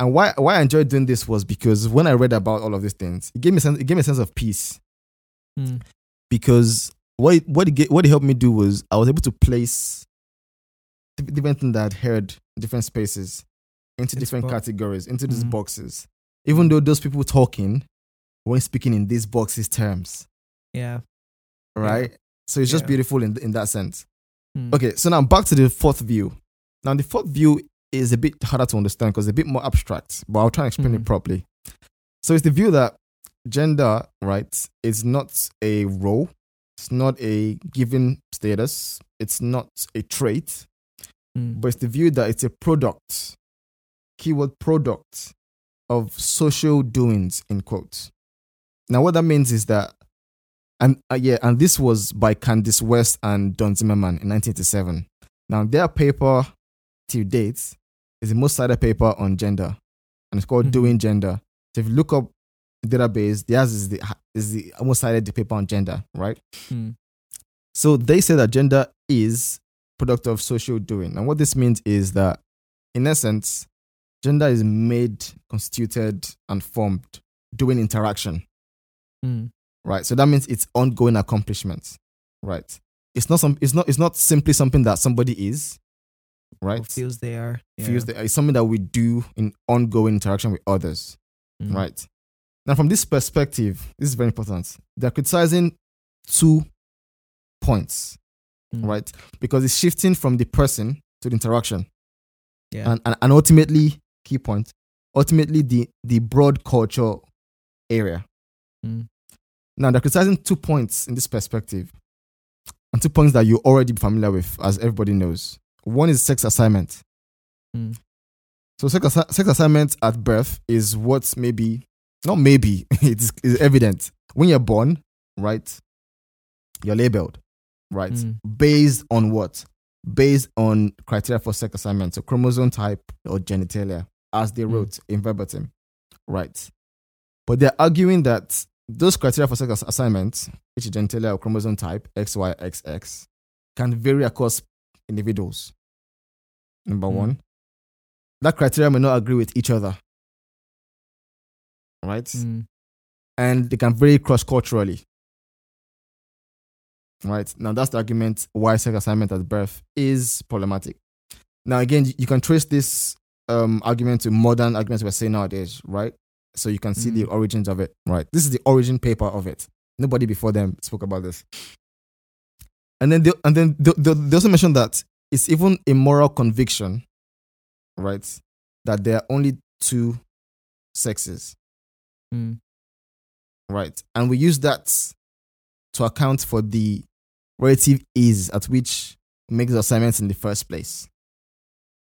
And why why I enjoyed doing this was because when I read about all of these things, it gave me a sense, it gave me a sense of peace. Mm. because what it, what it, what it helped me do was I was able to place different things that I'd heard in different spaces into Into different bo- categories, into these Mhm. boxes. Even though those people talking weren't speaking in these boxes terms, Yeah. right? So it's just Yeah. beautiful in in that sense. Mm. Okay, so now back to the fourth view. Now the fourth view is a bit harder to understand because it's a bit more abstract, but I'll try and explain it Mhm. properly. So it's the view that gender, right, is not a role, it's not a given status, it's not a trait, Mm. but it's the view that it's a product, keyword product of social doings in quotes. Now, what that means is that, and uh, yeah, and this was by Candace West and Don Zimmerman in 1987. Now, their paper to date is the most cited paper on gender, and it's called Mhm. Doing Gender. So if you look up database, theirs is the is the most cited paper on gender, right? Mm. So they say that gender is product of social doing. And what this means is that in essence, gender is made, constituted, and formed doing interaction. Mm. Right. So that means it's ongoing accomplishments. Right. it's not some it's not it's not simply something that somebody is, right? Or feels they are. Yeah. Feels that it's something that we do in ongoing interaction with others, Mm. right? Now, from this perspective, this is very important. They're criticizing two points, Mm. right? Because it's shifting from the person to the interaction. Yeah. and, and, and ultimately key point ultimately the the broad culture area Mm. Now they're criticizing two points in this perspective and two points that you're already familiar with as everybody knows. One is sex assignment. Mm. so sex, assi- sex assignment at birth is what maybe not maybe it's, it's evident. When you're born right you're labeled right? Mm. based on what? Based on criteria for sex assignment. So chromosome type or genitalia as they Mm. wrote in verbatim right? But they're arguing that those criteria for sex ass- assignment which is genitalia or chromosome type xyxx can vary across individuals number Mm. one that criteria may not agree with each other right Mm. and they can vary cross culturally. Right now, that's the argument why sex assignment at birth is problematic. Now, again, you can trace this um, argument to modern arguments we're seeing nowadays, right? So you can see the origins of it, right? This is the origin paper of it. Nobody before them spoke about this. And then, they, and then they, they, they also mentioned that it's even a moral conviction, right? That there are only two sexes Mm. right? And we use that to account for the relative ease at which we make the assignments in the first place,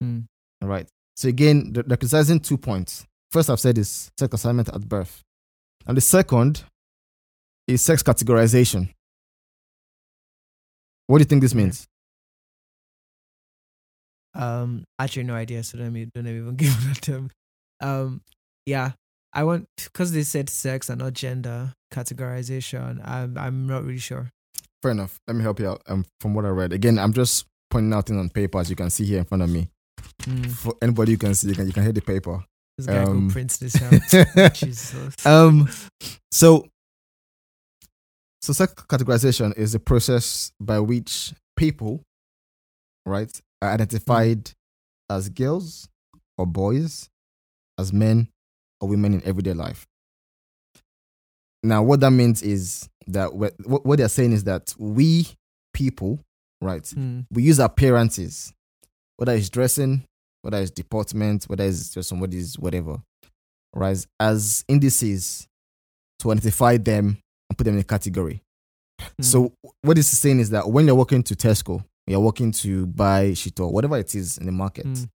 Mm. right? So again, criticizing two points. First, I've said is sex assignment at birth, and the second is sex categorization. What do you think this means? Um, actually, no idea. So let me don't even give that term. Um, yeah, I want because they said sex and not gender categorization. I'm I'm not really sure. Fair enough. Let me help you out. Um, from what I read, again, I'm just pointing out things on paper as you can see here in front of me. Mm. For anybody who can see, you can you can hear the paper. This guy Um, this out. Jesus. um so so sex categorization is a process by which people right are identified as girls or boys as men or women in everyday life now what that means is that what what they're saying is that we people right Mm. we use appearances, whether it's dressing, whether it's department, whether it's just somebody's whatever, right, as indices to identify them and put them in a category. Mm. So what this is saying is that when you're walking to Tesco, you're walking to buy shit or whatever it is in the market, Mm.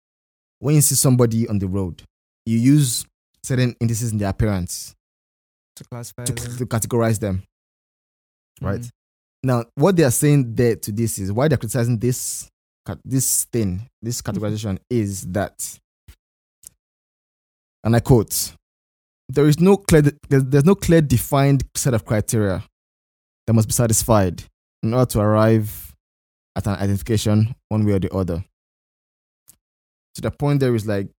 when you see somebody on the road, you use certain indices in their appearance to classify to, them. to categorize them, right? Mm. Now, what they are saying there to this is why they're criticizing this this thing, this mm-hmm. categorization is that, and I quote, there is no clear, there's, no clear defined set of criteria that must be satisfied in order to arrive at an identification one way or the other. To the point there is like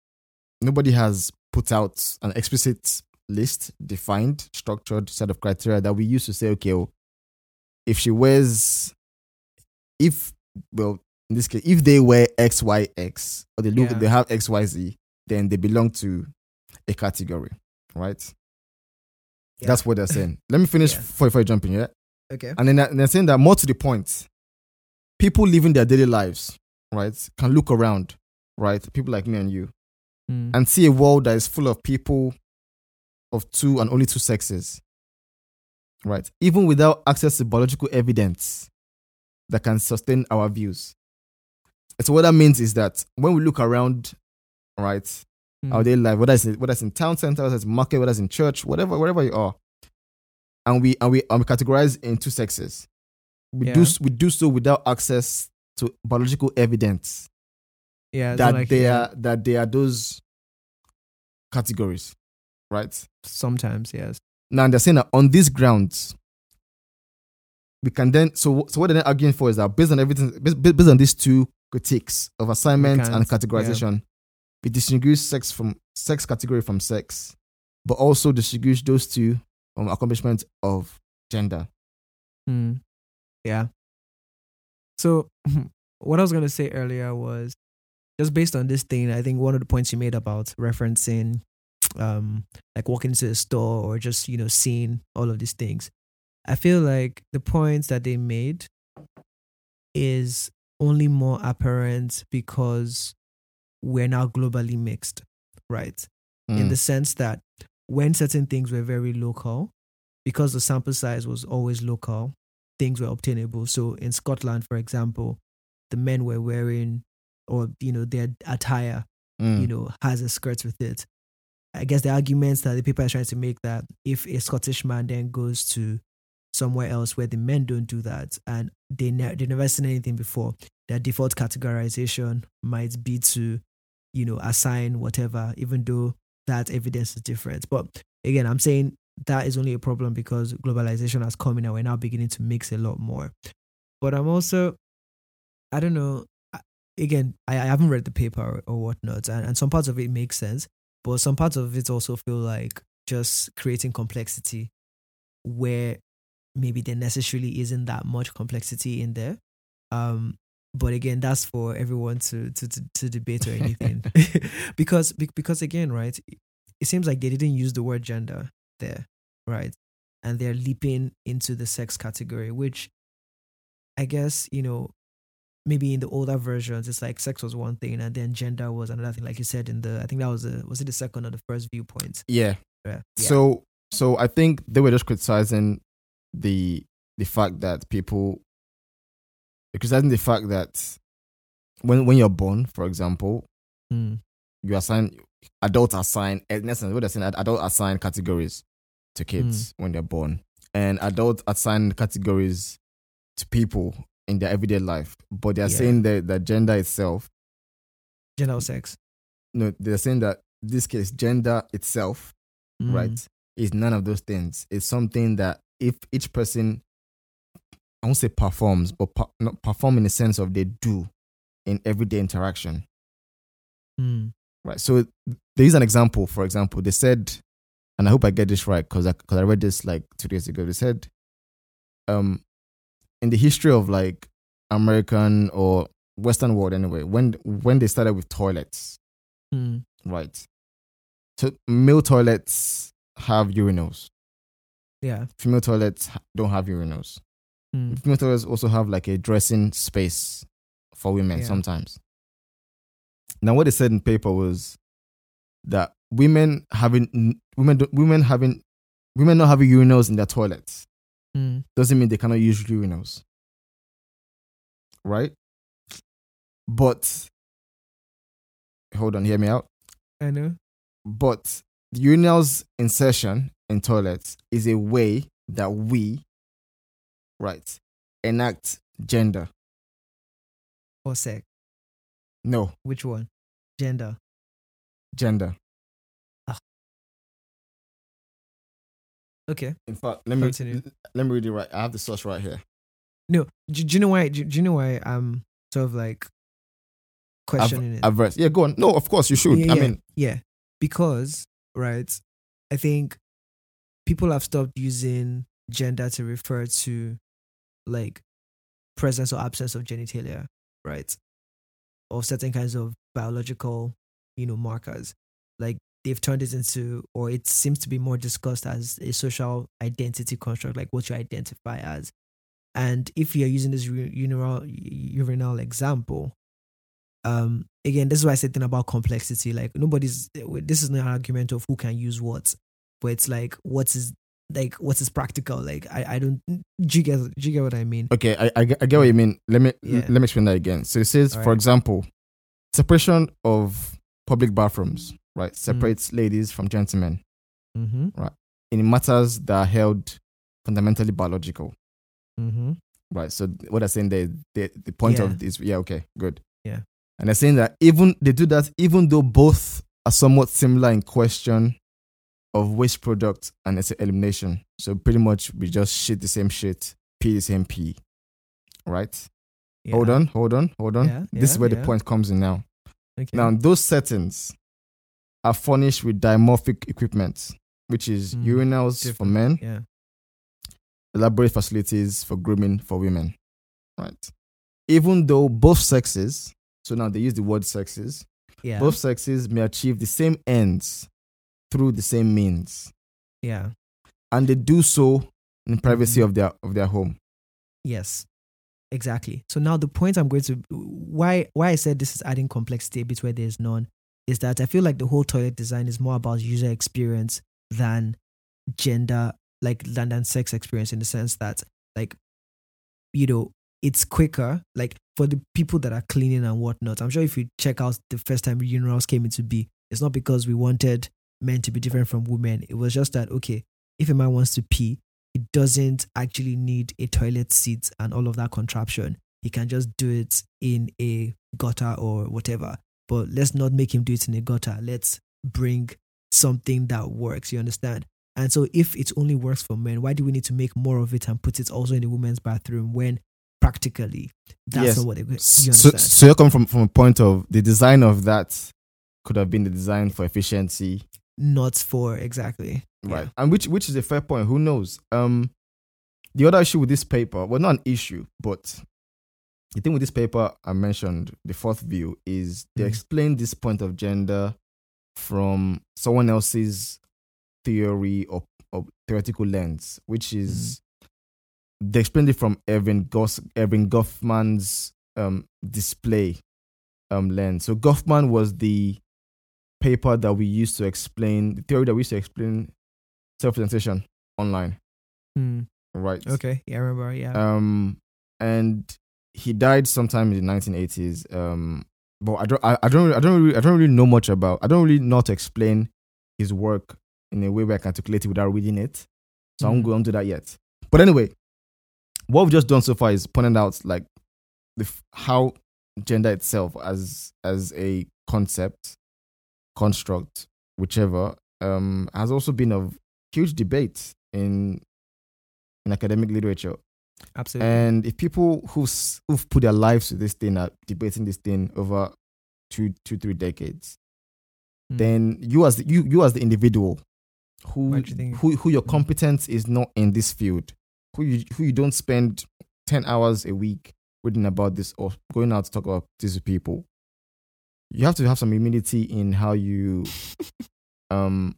nobody has put out an explicit list, defined, structured set of criteria that we use to say, okay, oh, if she wears, if well, in this case, if they wear X Y X or they look, Yeah. they have X Y Z, then they belong to a category, right? Yeah. That's what they're saying. Let me finish Yeah. before, before I jump in, yeah. Okay. And then they're, they're saying that more to the point, people living their daily lives, right, can look around, right, people like me and you, Mm. and see a world that is full of people of two and only two sexes. Right? Even without access to biological evidence that can sustain our views. And so what that means is that when we look around, right, Mm. our daily life, whether it's in, whether it's in town center, whether it's market, whether it's in church, whatever, wherever you are, and we and we and we categorize in two sexes. We do Yeah. s- we do so without access to biological evidence yeah. that like- they yeah, are that they are those categories, right? sometimes yes. Now they're saying that on these grounds, we can then so so what they're arguing for is that based on everything based, based on these two critiques of assignment and categorization, we distinguish sex from sex category from sex, but also distinguish those two from accomplishment of gender. Mm. Yeah. So what I was gonna say earlier was just based on this thing, I think one of the points you made about referencing um like walking into a store or just, you know, seeing all of these things. I feel like the points that they made is only more apparent because we're now globally mixed, right? In Mm. the sense that when certain things were very local, because the sample size was always local, things were obtainable. So in Scotland, for example, the men were wearing or you know their attire Mm. you know has a skirt with it i guess the arguments that the paper is trying to make that if a scottish man then goes to somewhere else where the men don't do that and they, ne- they never seen anything before. Their default categorization might be to you know assign whatever even though that evidence is different. But again i'm saying that is only a problem because globalization has come in and we're now beginning to mix a lot more. But i'm also i don't know again i, I haven't read the paper or, or whatnot and, and some parts of it make sense but some parts of it also feel like just creating complexity where maybe there necessarily isn't that much complexity in there. Um but again that's for everyone to to to, to debate or anything. Because because again right it seems like they didn't use the word gender there right? And they're leaping into the sex category which i guess you know maybe in the older versions it's like sex was one thing and then gender was another thing like you said in the i think that was the was it the second or the first viewpoint? Yeah. yeah. So so I think they were just criticizing the the fact that people because criticizing the fact that when when you're born, for example, Mm. you assign adults assign in essence what they're saying adults assign categories to kids when they're born. And adults assign categories to people in their everyday life. But they're Yeah. saying that that gender itself gender or sex no, they're saying that this case, gender itself, Mm. right, is none of those things. It's something that if each person, I won't say performs, but per, not perform in the sense of they do in everyday interaction, Mm. right? So there is an example. For example, they said, and I hope I get this right because I, cause I read this like two days ago. They said, um, in the history of like American or Western world anyway, when when they started with toilets, Mm. Right. So male toilets have urinals. Yeah Female toilets don't have urinals. Mm. Female toilets also have like a dressing space for women Yeah. sometimes. Now, what they said in paper was that women having women women having women not having urinals in their toilets Mm. doesn't mean they cannot use urinals. Right. But hold on, hear me out. i know But the urinals insertion in toilets is a way that we, right, enact gender. or sex No, which one gender gender. Ah. okay In fact, let me Continue. let me read it right. I have the source right here. no do, do you know why do, do you know why i'm sort of like questioning it Averse. Yeah, go on. No, of course you should. Yeah, I yeah. mean, Yeah, because right, I think people have stopped using gender to refer to like presence or absence of genitalia, right, or certain kinds of biological, you know, markers. Like they've turned it into, or it seems to be more discussed as a social identity construct, like what you identify as. And if you're using this urinal urinal example, um again this is why i said thing about complexity like nobody's this is not an argument of who can use what but it's like what is like what is practical like i i don't do you get do you get what i mean okay, I, I, get- I get what you mean. Let me Yeah. let me explain that again. So it says, for example, separation of public bathrooms, right, separates ladies from gentlemen. mm-hmm in matters that are held fundamentally biological, mm-hmm right? So what i'm saying, they, they the point Yeah. of this, yeah, okay, good, Yeah. And they're saying that even they do that, even though both are somewhat similar in question of waste product and its elimination. So pretty much we just shit the same shit, pee the same pee, right? yeah. Hold on, hold on, hold on. Yeah, this is where yeah. the point comes in now. okay. Now, those settings are furnished with dimorphic equipment, which is Mm, urinals for men, yeah elaborate facilities for grooming for women. Right. even though both sexes, so now they use the word sexes, Yeah. both sexes may achieve the same ends through the same means, yeah. and they do so in privacy Mhm. of their of their home. Yes. Exactly. So now the point I'm going to why why I said this is adding complexity a bit where there's none is that I feel like the whole toilet design is more about user experience than gender like than, than sex experience in the sense that like you know it's quicker like for the people that are cleaning and whatnot i'm sure if you check out the first time urinals came into be it's not because we wanted men to be different from women. It was just that okay if a man wants to pee he doesn't actually need a toilet seat and all of that contraption. He can just do it in a gutter or whatever. But let's not make him do it in a gutter. Let's bring something that works you understand? And so if it only works for men why do we need to make more of it and put it also in the women's bathroom when practically that's Yes. not what they you So, so you're coming from from a point of the design of that could have been the design for efficiency, not for exactly right? And which which is a fair point. Who knows? Um, the other issue with this paper, well, not an issue, but the thing with this paper I mentioned, the fourth view, is they Mhm. explain this point of gender from someone else's theory or, or theoretical lens, which is they explained it from Evan Goss, Erving Goffman's um, display um, lens. So Goffman was the paper that we used to explain the theory that we used to explain self-presentation online, Hmm. right? okay yeah i remember yeah Um, and he died sometime in the 1980s. Um, but I don't, I, I don't, I don't really, I don't really know much about. I don't really know to explain his work in a way where I can articulate it without reading it. So I won't Mhm. go on to that yet. But anyway, what we've just done so far is pointed out like the f- how gender itself as as a concept, construct, whichever, um, has also been of huge debate in in academic literature. absolutely And if people who've, who've put their lives to this thing are debating this thing over two, two, three decades, Hmm. then you as the, you you as the individual who you who who your Hmm. competence is not in this field, who you who you don't spend ten hours a week reading about this or going out to talk about this with people, you have to have some humility in how you um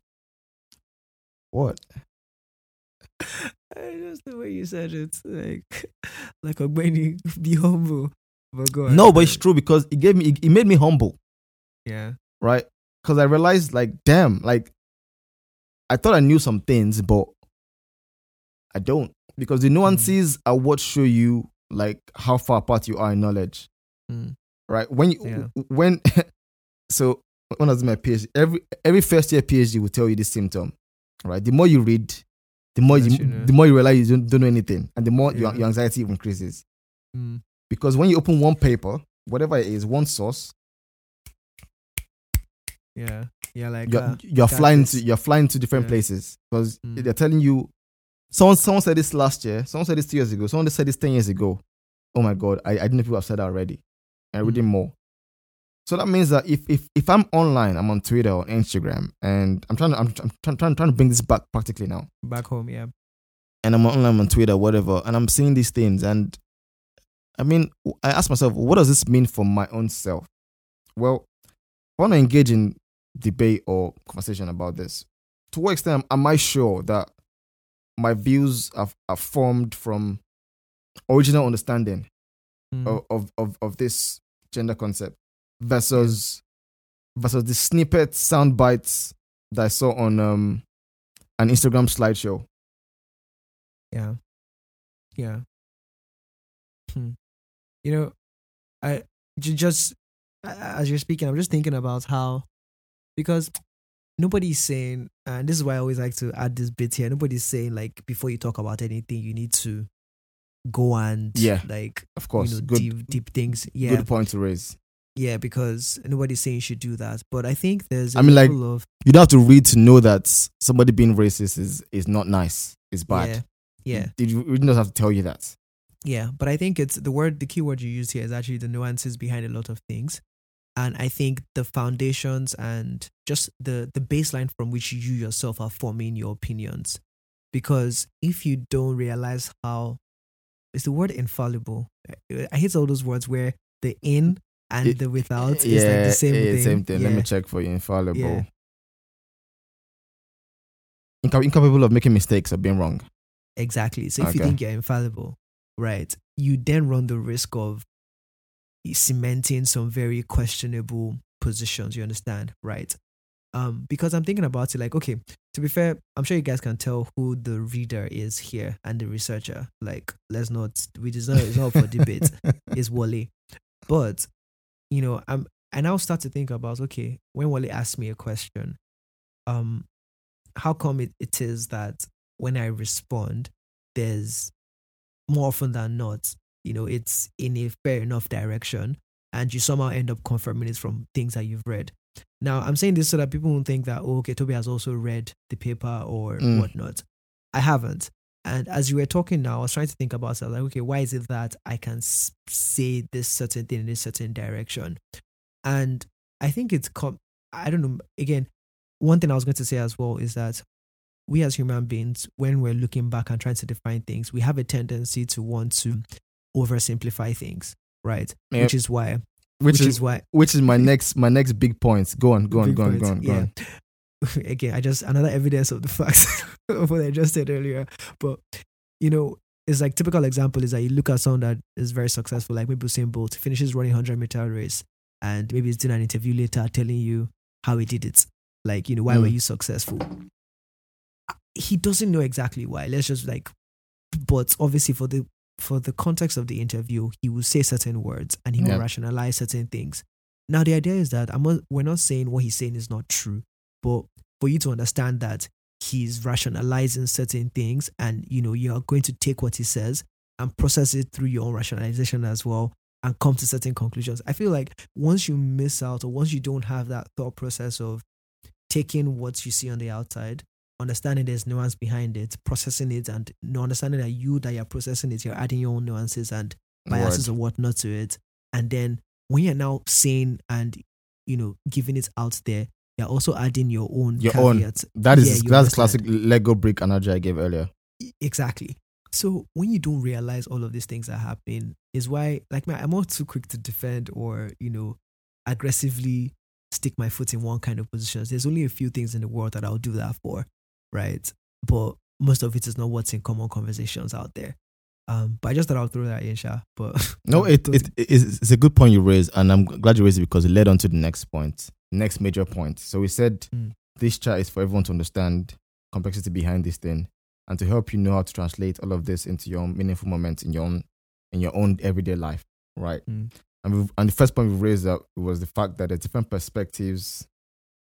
what I just the way you said it like like Ogbeni, be humble but go no, but it's true because it gave me it, it made me humble. yeah right? Because I realized, like, damn, like, I thought I knew some things, but I don't. Because the nuances are what show you, like, how far apart you are in knowledge, Hmm. Right? When you, Yeah. when, so when I was in my PhD, every every first year PhD will tell you this symptom, right? The more you read, the more you, you know. the more you realize you don't, don't know anything, and the more your, Yeah. your anxiety increases. Hmm. Because when you open one paper, whatever it is, one source, yeah yeah like you're, uh, you're flying to you're flying to different Yeah. places because Mm. they're telling you someone someone said this last year someone said this two years ago someone said this 10 years ago oh my god i, I didn't know people have said that already and reading Mm. more. So that means that if if if i'm online i'm on twitter or instagram and i'm trying to i'm, I'm trying, trying, trying to bring this back practically now. Back home yeah. And i'm online on twitter whatever and i'm seeing these things and i mean i ask myself what does this mean for my own self? Well i want to engage in debate or conversation about this to what extent am i sure that my views are, are formed from original understanding Hmm. of, of, of, this gender concept versus versus the snippet sound bites that i saw on um an instagram slideshow Yeah. Yeah. Hmm. You know, I just as you're speaking, I'm just thinking about how because nobody's saying, and this is why I always like to add this bit here. Nobody's saying like before you talk about anything, you need to go and Yeah. like of course you know good deep deep things. Yeah, good point to raise yeah, because nobody's saying you should do that. But I think there's I mean, like, of you don't have to read to know that somebody being racist is is not nice. It's bad. Yeah, yeah. Did you really not have to tell you that? Yeah, but I think it's the word, the key word you use here is actually the nuances behind a lot of things. And I think the foundations and just the, the baseline from which you yourself are forming your opinions. Because if you don't realize how Is the word infallible? I hate all those words where the in and It- the without yeah, is like the same yeah, thing. same thing. Let me check for you. Infallible. Yeah. Inca- incapable of making mistakes or being wrong. Exactly. So if you think you're infallible, right, you then run the risk of cementing some very questionable positions. You understand, right? Um, because I'm thinking about it like, okay, to be fair, I'm sure you guys can tell who the reader is here and the researcher. Like, let's not, we it's not, it's not for debate. Is Wale. but you know, I'm, and I'll start to think about, okay, when Wale asks me a question, um, how come it, it is that when I respond, there's more often than not, you know, it's in a fair enough direction, and you somehow end up confirming it from things that you've read. Now, I'm saying this so that people won't think that, oh, okay, Toby has also read the paper or Mm. whatnot. I haven't. And as you were talking now, I was trying to think about it. I was like, okay, why is it that I can say this certain thing in this certain direction? And I think it's, com- I don't know, again, one thing I was going to say as well is that we as human beings, when we're looking back and trying to define things, we have a tendency to want to oversimplify things, right? Yeah. Which is why, Which, which, is, is, why, which is my next my next big point. Go on, go on, Big go on, point, go on, go on. yeah. Again, I just another evidence of the facts of what I just said earlier. But you know, it's like typical example is that you look at someone that is very successful, like maybe Usain Bolt finishes running hundred meter race, and maybe he's doing an interview later telling you how he did it. Like you know, why were Mm. you successful? He doesn't know exactly why. Let's just like, but obviously for the for the context of the interview, he will say certain words and he will rationalize certain things. Now, the idea is that I'm not, we're not saying what he's saying is not true, but for you to understand that he's rationalizing certain things and, you know, you're going to take what he says and process it through your own rationalization as well and come to certain conclusions. I feel like once you miss out or once you don't have that thought process of taking what you see on the outside, understanding there's nuance behind it, processing it, and understanding that you that you're processing it, you're adding your own nuances and biases Word. or whatnot to it. And then when you're now saying and you know giving it out there, you're also adding your own Your own. That is Yeah, that's classic Lego brick analogy I gave earlier. Exactly. So when you don't realize all of these things are happening, is why like man, I'm not too quick to defend or you know aggressively stick my foot in one kind of positions. There's only a few things in the world that I'll do that for, right? But most of it is not what's in common conversations out there. Um, but I just thought I'll throw that in, Sha. But No, it, it it's, it's a good point you raised, and I'm glad you raised it because it led on to the next point, next major point. So we said Mm. this chart is for everyone to understand complexity behind this thing, and to help you know how to translate all of this into your own meaningful moments in your own in your own everyday life, right? Mm. And we've, and the first point we raised up was the fact that there's different perspectives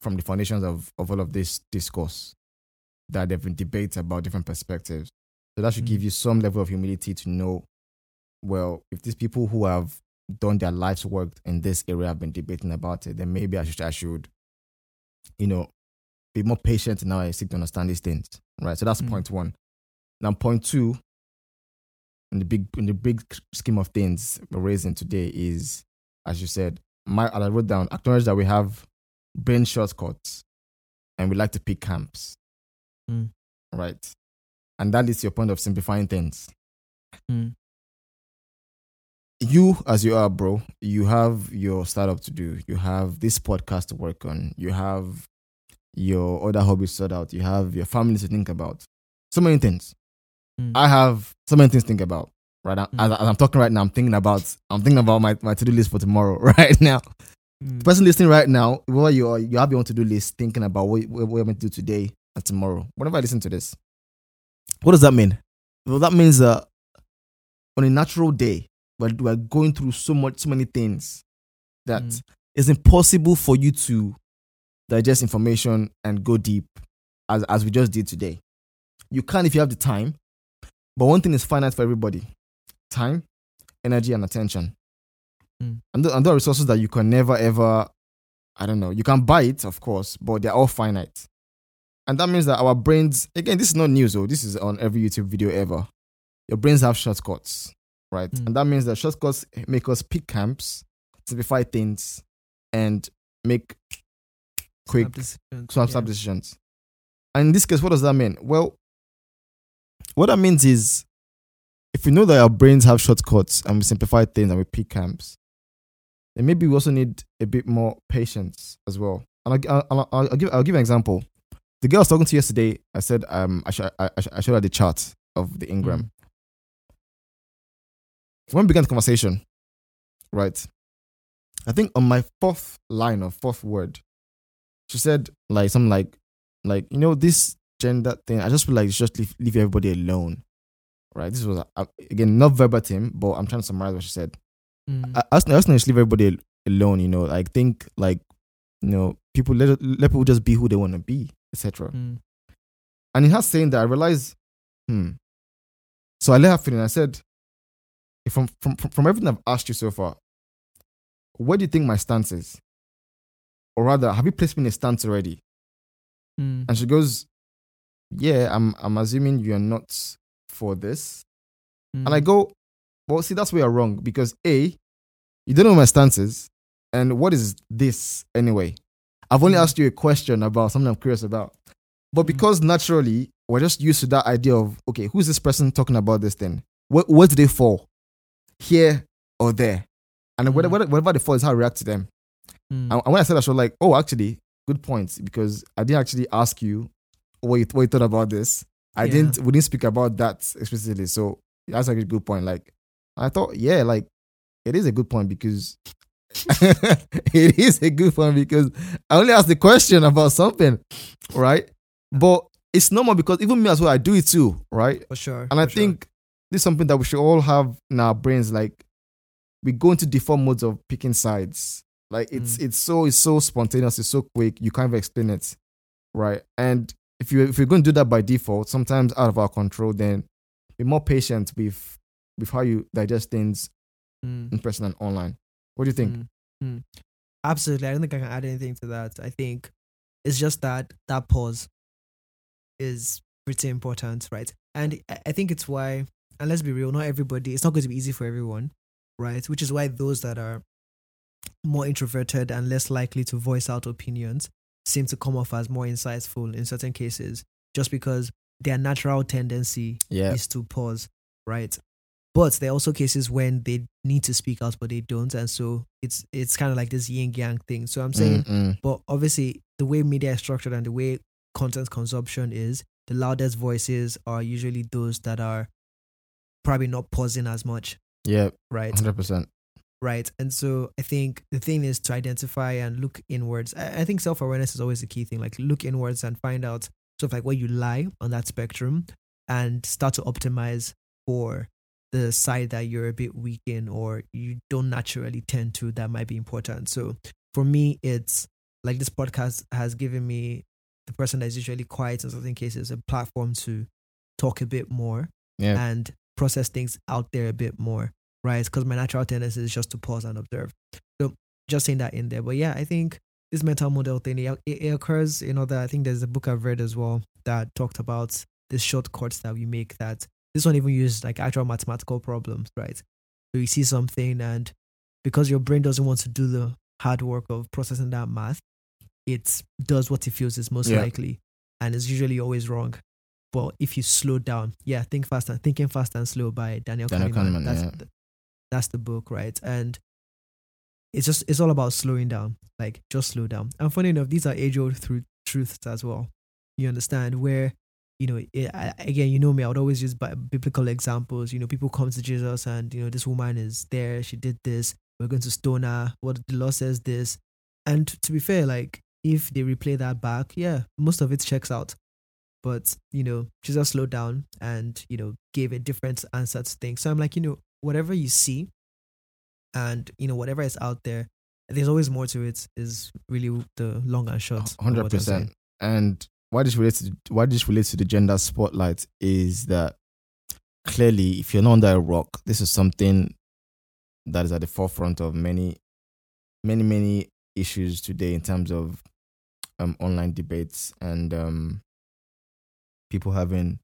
from the foundations of of all of this discourse. That there have been debates about different perspectives. So that should Mm. give you some level of humility to know, well, if these people who have done their life's work in this area have been debating about it, then maybe I should, I should, you know, be more patient now I seek to understand these things, right? So that's Mm. point one. Now, point two, in the big in the big scheme of things we're raising today is, as you said, my I wrote down acknowledge that we have brain shortcuts, and we like to pick camps, Mm. right? And that leads to your point of simplifying things Mm. you as you are bro you have your startup to do you have this podcast to work on you have your other hobbies to sort out you have your family to think about so many things Mm. i have so many things to think about right now Mm. as, as i'm talking right now i'm thinking about i'm thinking about my, my to-do list for tomorrow right now Mm. the person listening right now well you are you have your own to-do list thinking about what, what we're going to do today and tomorrow. Whenever i listen to this. What does that mean? Well that means that on a natural day but we're going through so much so many things that Mm. it's impossible for you to digest information and go deep as, as we just did today. You can if you have the time but one thing is finite for everybody. Time energy and attention. Mm. and, th- and there are resources that you can never ever i don't know you can buy it of course but they're all finite and that means that our brains again this is not news though this is on every youtube video ever your brains have shortcuts right Mm. and that means that shortcuts make us pick camps simplify things and make quick Snap decisions, snap yeah. snap decisions and in this case what does that mean well what that means is if we know that our brains have shortcuts and we simplify things and we pick camps, then maybe we also need a bit more patience as well. And I'll, I'll, I'll, I'll give I'll give an example. The girl I was talking to yesterday, I said um I, sh- I, I showed her the chart of the Ngram. Mm. When we began the conversation, right? I think on my fourth line or fourth word, she said like something like like you know this gender thing. I just feel like should just leave, leave everybody alone, right? This was uh, again not verbatim, but I'm trying to summarize what she said. Mm. I, I just I just need to leave everybody alone. You know, like think like you know people let let people just be who they want to be, etc. Mm. And in her saying that, I realized, hmm. So I let her finish. I said, from, from, from, from everything I've asked you so far, where do you think my stance is? Or rather, have you placed me in a stance already? Mm. And she goes, yeah, I'm, I'm assuming you're not for this. And I Mm. go, well, see, that's where you're wrong because A, you don't know my stance is. And what is this anyway? I've only asked you a question about something I'm curious about. But Mm. because naturally, we're just used to that idea of, okay, who's this person talking about this thing? Where, where do they fall? Here or there? And Mm. whatever, whatever they fall is how I react to them. Mm. And and when I said that, she was like, oh, actually, good point. Because I didn't actually ask you what you, what you thought about this. I Yeah. didn't, we didn't speak about that explicitly. So that's like a good point. Like, I thought, yeah, like, it is a good point because it is a good one because I only asked the question about something, right? But it's normal because even me as well, I do it too, right? for sure. And I sure. think this is something that we should all have in our brains. Like we go into default modes of picking sides. Like it's Mm. it's so it's so spontaneous, it's so quick, you can't even explain it. Right. And if you if you're going to do that by default, sometimes out of our control, then be more patient with with how you digest things Mm. in person and online. What do you think? Mm, mm. Absolutely. I don't think I can add anything to that. I think it's just that that pause is pretty important, right? And I- I think it's why, and let's be real, not everybody, it's not going to be easy for everyone, right? Which is why those that are more introverted and less likely to voice out opinions seem to come off as more insightful in certain cases, just because their natural tendency Yeah. is to pause, right? But there are also cases when they need to speak out, but they don't, and so it's it's kind of like this yin yang thing. So I'm saying, Mm, mm. but obviously the way media is structured and the way content consumption is, the loudest voices are usually those that are probably not pausing as much, yeah, right? hundred percent. right? And so I think the thing is to identify and look inwards. I, I think self awareness is always the key thing. Like look inwards and find out sort of like where you lie on that spectrum, and start to optimize for the side that you're a bit weak in or you don't naturally tend to. That might be important. So for me, it's like this podcast has given me the person that is usually quiet in certain cases a platform to talk a bit more Yeah, and process things out there a bit more, right? Because my natural tendency is just to pause and observe. So just saying that in there. But yeah, I think this mental model thing, it, it occurs in you know, other, I think there's a book I've read as well that talked about the shortcuts that we make that this one even used like actual mathematical problems, right? So you see something and because your brain doesn't want to do the hard work of processing that math, it does what it feels is most Yeah. likely. And it's usually always wrong. But if you slow down, yeah, think fast and thinking fast and slow by Daniel, Daniel Kahneman. Kahneman, that's yeah. the, that's the book, right? And it's just it's all about slowing down, like just slow down. And funny enough, these are age old through truths as well. You understand where you know it, I, again, you know me. I would always use bi- biblical examples. You know, people come to Jesus and you know this woman is there. She did this. We're going to stone her. What the law says this. And to be fair, like if they replay that back, yeah, most of it checks out. But you know, Jesus slowed down and you know gave a different answer to things. So I'm like, you know, whatever you see, and you know whatever is out there, there's always more to it. Is really the long and short. hundred what I'm saying. percent. And why this relates to why this relates to the gender spotlight is that clearly, if you're not under a rock, this is something that is at the forefront of many, many, many issues today in terms of um, online debates and um, people having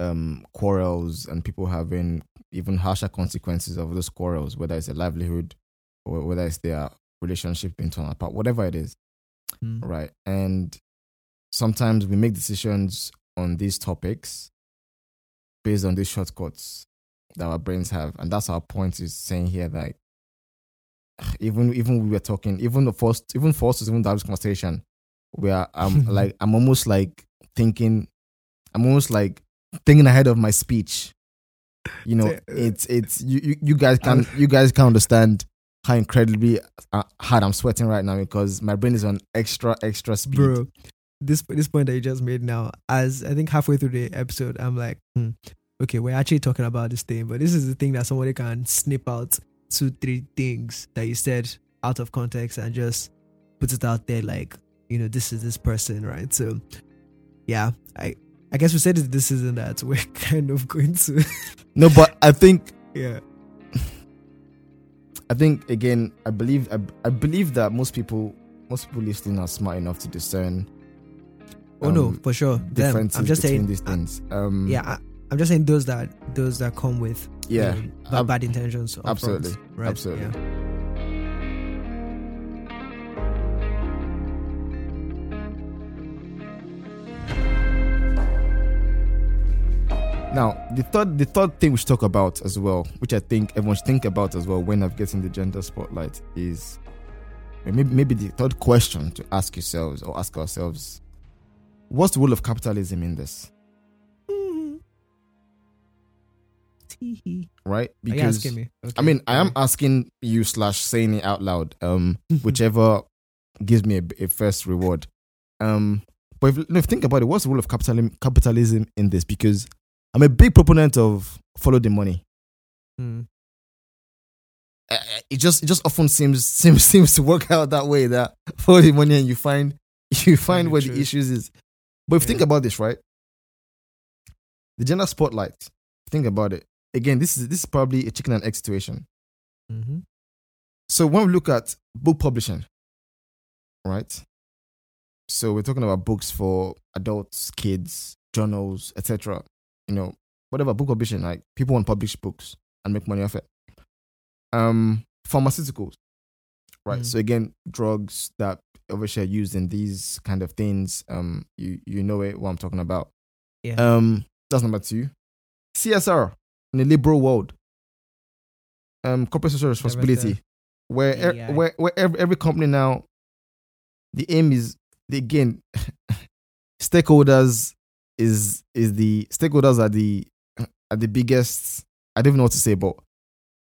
um, quarrels and people having even harsher consequences of those quarrels, whether it's a livelihood or whether it's their relationship being torn apart, whatever it is Mm. right? And sometimes we make decisions on these topics based on these shortcuts, that our brains have, and that's our point is saying here that even even we were talking, even the first, even for us to even have this conversation, we are um like I'm almost like thinking, I'm almost like thinking ahead of my speech. You know, it's it's you you, you guys can you guys can understand how incredibly uh, hard I'm sweating right now because my brain is on extra extra speed. bro. This this point that you just made now, as I think halfway through the episode, I'm like, hmm, okay, we're actually talking about this thing, but this is the thing that somebody can snip out two, three things that you said out of context and just put it out there, like, you know, this is this person, right? So, yeah, I I guess we said it this isn't that we're kind of going to, No, but I think yeah, I think again, I believe I, I believe that most people most people listening are smart enough to discern oh no, um, for sure. Them, I'm just between saying, these things. Um, yeah, I, I'm just saying those that those that come with yeah, you know, bad, ab- bad intentions. absolutely, front, right? absolutely. Yeah. Now, the third the third thing we should talk about as well, which I think everyone should think about as well when navigating the gender spotlight, is maybe maybe the third question to ask yourselves or ask ourselves: What's the role of capitalism in this? Mhm. Tee-hee. Right? Are you asking me? I mean, I am asking you slash saying it out loud. Um, whichever gives me a, a first reward. Um, but if, if you think about it, what's the role of capitalism capitalism in this? Because I'm a big proponent of follow the money. Mm. Uh, it just it just often seems seems seems to work out that way. That follow the money and you find you find Very where true. the issues is. But if you think about this, right? The gender spotlight. Think about it again. This is this is probably a chicken and egg situation. hmm So when we look at book publishing, right? So we're talking about books for adults, kids, journals, etc. You know, whatever book publishing, like people want to publish books and make money off it. Um, pharmaceuticals, right? Mm. So again, drugs that obviously are used in these kind of things. Um, you you know it what I'm talking about. Yeah. Um, that's number two. CSR in the liberal world. Um, corporate social responsibility, where e- AEI. where where every, every company now, the aim is the, again, stakeholders is is the stakeholders are the are the biggest. I don't even know what to say, but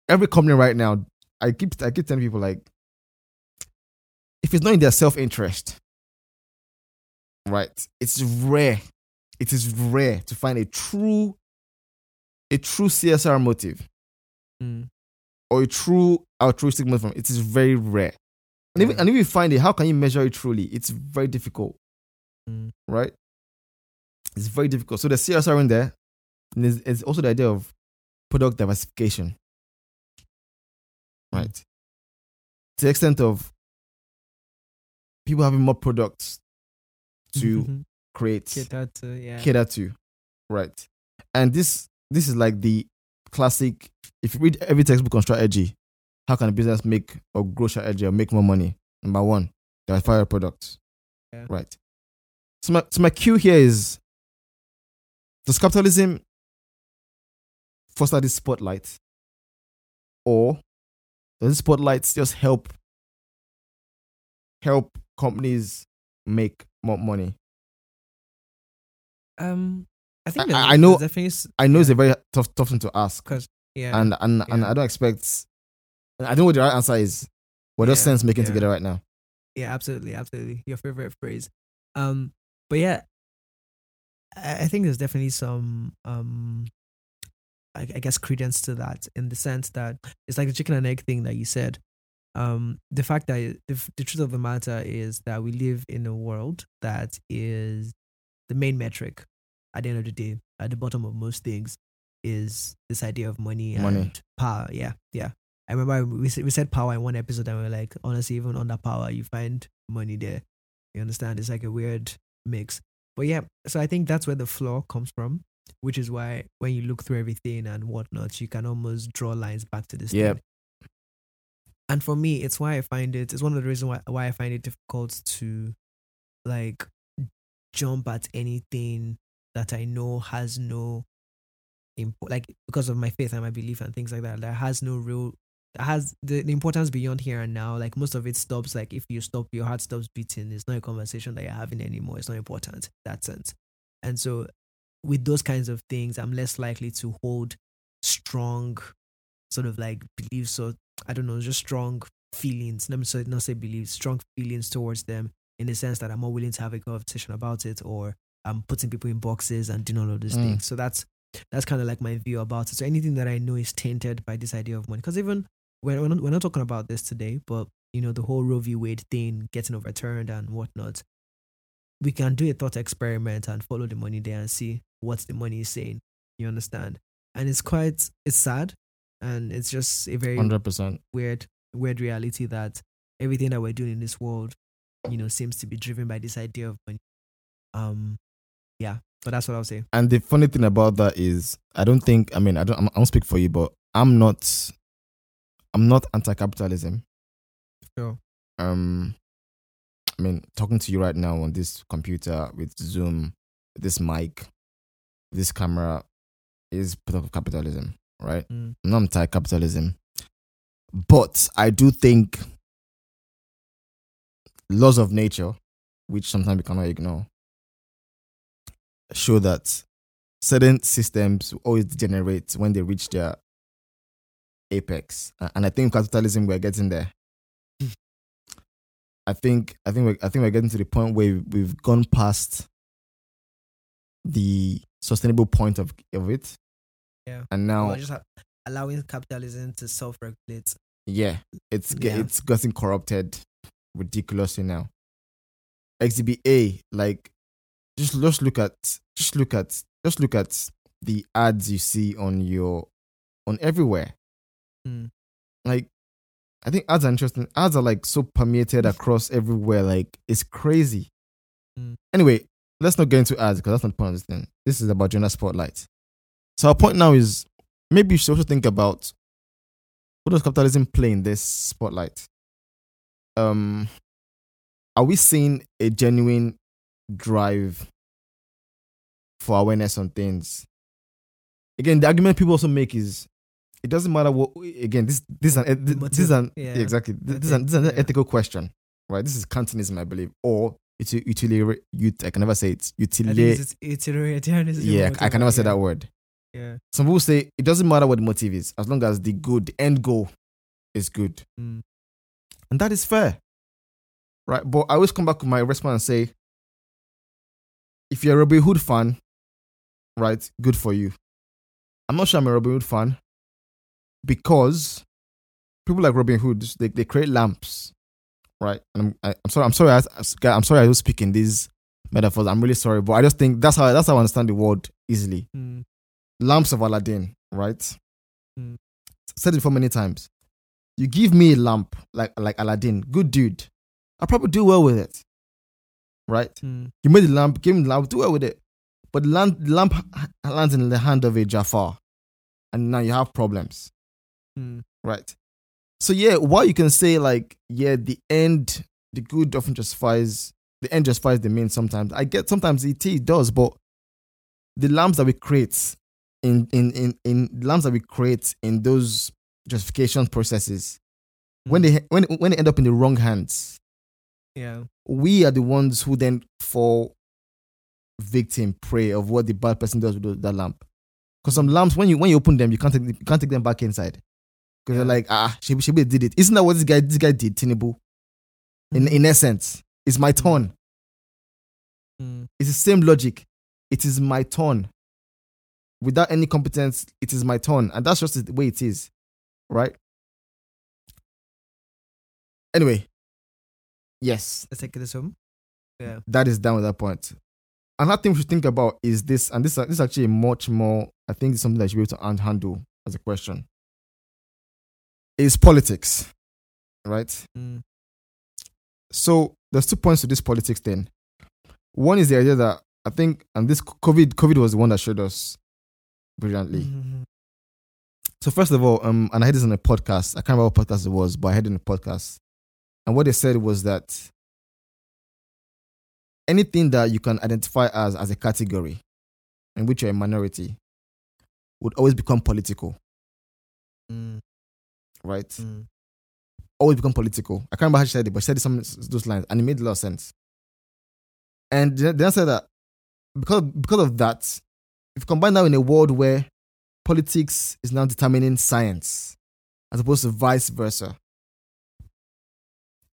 every company right now, I keep I keep telling people like, if it's not in their self interest, right? It's rare. It is rare to find a true, a true CSR motive Mm. or a true altruistic motive. It is very rare. And even Yeah. and if you find it, how can you measure it truly? It's very difficult, Mm. right? It's very difficult. So the CSR in there, and there's, there's also the idea of product diversification, right? To the extent of people having more products to Mhm. create cater to yeah. cater to, right? And this this is like the classic. If you read every textbook on strategy, how can a business make or grow strategy or make more money? Number one, diversify your products, Yeah. right? So my so my cue here is: Does capitalism foster this spotlight, or does this spotlight just help help companies make more money? Um, I think I- I know- definitely I know it's a very tough tough thing to ask, Cause, yeah. and and and I don't expect. I don't know what the right answer is. We're just Yeah, sense making yeah. together right now. Yeah, absolutely, absolutely. Your favorite phrase. Um, but yeah, I, I think there's definitely some um, I, I guess credence to that in the sense that it's like the chicken and egg thing that you said. Um, the fact that the, the truth of the matter is that we live in a world that is the main metric at the end of the day, at the bottom of most things, is this idea of money and power. Yeah, yeah. I remember we said, we said power in one episode, and we are like, honestly, even under power, you find money there. You understand? It's like a weird mix. But yeah, so I think that's where the flaw comes from, which is why when you look through everything and whatnot, you can almost draw lines back to this. Yep. And for me, it's why I find it. It's one of the reasons why why I find it difficult to, like, jump at anything that I know has no impo- like because of my faith and my belief and things like that that has no real that has the, the importance beyond here and now. Like most of it stops like if you stop your heart stops beating. It's not a conversation that you're having anymore. It's not important. That sense and so with those kinds of things i'm less likely to hold strong sort of like beliefs or i don't know just strong feelings let me say not say beliefs strong feelings towards them in the sense that i'm more willing to have a conversation about it or i'm putting people in boxes and doing all of these Mm. things. So that's that's kind of like my view about it. So anything that i know is tainted by this idea of money because even we're, we're, not, we're not talking about this today but you know the whole roe v. Wade thing getting overturned and whatnot we can do a thought experiment and follow the money there and see what the money is saying. You understand? And it's quite it's sad and it's just a very Hundred percent. weird weird reality that everything that we're doing in this world you know seems to be driven by this idea of money um yeah but that's what i'll say And the funny thing about that is, I don't think. I mean, I don't. I'm- I don't speak for you, but I'm not. I'm not anti-capitalism. Sure. Um, I mean, talking to you right now on this computer with Zoom, this mic, this camera, is part of capitalism, right? Mm. I'm not anti-capitalism, but I do think laws of nature, which sometimes we cannot ignore, show that certain systems always degenerate when they reach their apex. And I think capitalism we're getting there. I think I think we're, I think we're getting to the point where we've gone past the sustainable point of of it. Yeah. And now just allowing capitalism to self-regulate yeah, it's Yeah. it's getting corrupted ridiculously now. Exhibit A, like just just look at just look at just look at the ads you see on your on everywhere. Mm. Like I think ads are interesting. Ads are like so permeated across everywhere. Like it's crazy. Mm. Anyway, let's not get into ads because that's not the point of this thing. This is about gender spotlight. So our point now is maybe you should also think about what does capitalism play in this spotlight? Um, are we seeing a genuine drive for awareness on things? Again, the argument people also make is it doesn't matter what. Again, this this is an this, is an Yeah. exactly this, is an, this is an yeah. ethical question, right? This is Kantianism, I believe, or it's utilitarian. Ut, I can never say it. Utilitarian. it's utilitarianism Yeah, I can never say that word. Yeah Some people say it doesn't matter what the motive is, as long as the good, the end goal is good. Mm. And that is fair. Right? But I always come back with my response and say, if you're a Robin Hood fan, right, good for you. I'm not sure I'm a Robin Hood fan because people like Robin Hood, they, they create lamps, right? And I'm, I, I'm sorry, I'm sorry, I, I'm sorry I don't speak in these metaphors. I'm really sorry, but I just think that's how that's how I understand the word easily Mm. Lamps of Aladdin, right? Mm. Said it for many times. You give me a lamp like like Aladdin, good dude. I'll probably do well with it, right? Mm. You made the lamp, give him the lamp, do well with it. But the lamp, the lamp lands in the hand of a Jafar, and now you have problems, Mm. right? So yeah, while you can say like yeah, the end, the good often justifies the end justifies the means. Sometimes I get sometimes it, it does, but the lamps that we create in in in in the lamps that we create in those justification processes when Mm. they when when they end up in the wrong hands, yeah we are the ones who then fall victim prey of what the bad person does with that lamp. Because some lamps, when you when you open them, you can't take you can't take them back inside. Because Yeah. they're like, ah, she she did it. Isn't that what this guy this guy did, Tinubu In Mhm. in essence, it's my turn. Mm. It's the same logic. It is my turn. Without any competence, it is my turn, and that's just the way it is, right? Anyway, yes, let's take this home yeah that is down with that point. Another thing we should think about is this, and this, this is actually much more, I think it's something that you should be able to handle as a question. Is politics, right? Mm. So there's two points to this politics thing. One is the idea that I think, and this COVID, COVID was the one that showed us brilliantly. Mhm. So first of all, um, and I heard this on a podcast. I can't remember what podcast it was, but I heard it in a podcast. And what they said was that anything that you can identify as as a category in which you're a minority, would always become political, Mm, right? mm, Always become political. I can't remember how she said it, but she said it some those lines, and it made a lot of sense. And I said that because because of that, if you combine that in a world where politics is now determining science as opposed to vice versa,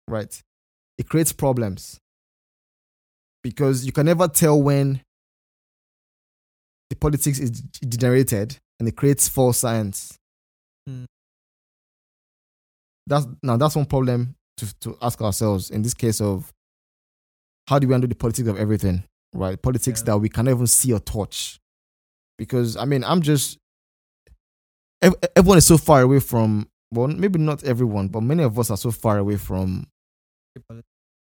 right? It creates problems because you can never tell when the politics is degenerated and it creates false science. Hmm. That's now that's one problem to to ask ourselves in this case of how do we handle the politics of everything, right? Politics Yeah. that we cannot even see or touch. Because I mean, I'm just everyone is so far away from well, maybe not everyone, but many of us are so far away from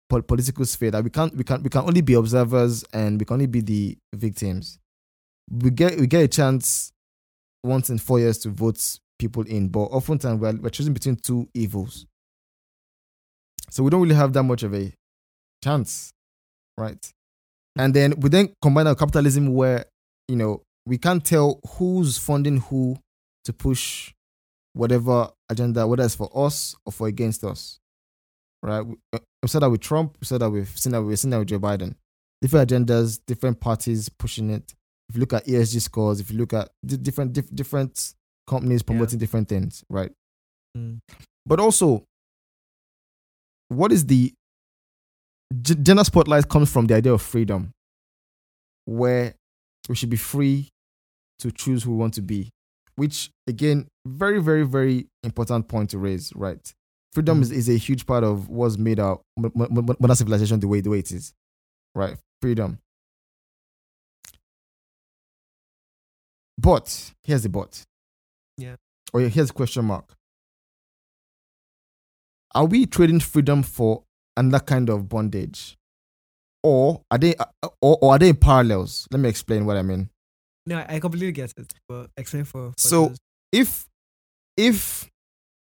pol- political sphere that we can't we can we can only be observers and we can only be the victims. We get we get a chance once in four years to vote people in, but oftentimes we're, we're choosing between two evils. So we don't really have that much of a chance, right? And then we then combine our capitalism where you know we can't tell who's funding who to push whatever agenda, whether it's for us or for against us right? We, uh, we said that with Trump. We said that we've seen that we've seen that with Joe Biden. Different agendas, different parties pushing it. If you look at ESG scores, if you look at di- different dif- different companies promoting different things, right? mm. But also, what is the gender spotlight comes from the idea of freedom, where we should be free to choose who we want to be, which again, very, very, very important point to raise, right? Freedom Mm. is, is a huge part of what's made our mo- mo- mo- modern civilization the way the way it is, right? Freedom. But here's the but. Yeah. Or here's a question mark. Are we trading freedom for another kind of bondage? Or are they uh, or, or are they in parallels? Let me explain what I mean. No, I completely get it. But explain for, for So- those- If if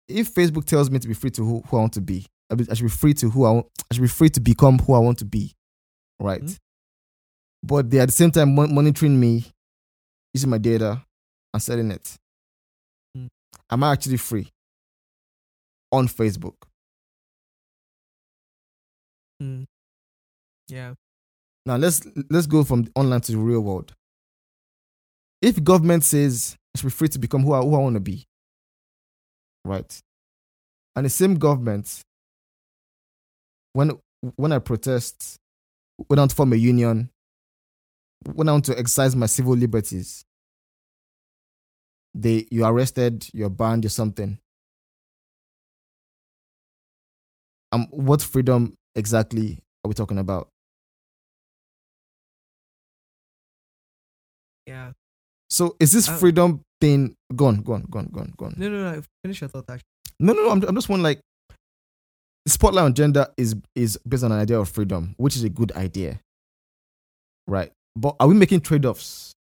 if Facebook tells me to be free to who, who I want to be, I, be, I should be free to who I want, I should be free to become who I want to be. Right. Mhm. But they are at the same time mon- monitoring me, using my data and selling it. Mm. Am I actually free on Facebook? Mm. yeah, Now let's let's go from online to the real world. If government says I should be free to become who I, who I want to be, right? And the same government, when when I protest, when I want to form a union, when I want to exercise my civil liberties, they you're arrested, you're banned, or something. Um, what freedom exactly are we talking about? So is this Uh, freedom thing gone, gone, gone, gone, gone? No, no, no. Finish your thought. Actually, No, no, no. I'm, I'm just one like spotlight on gender is is based on an idea of freedom, which is a good idea, right? But are we making trade offs,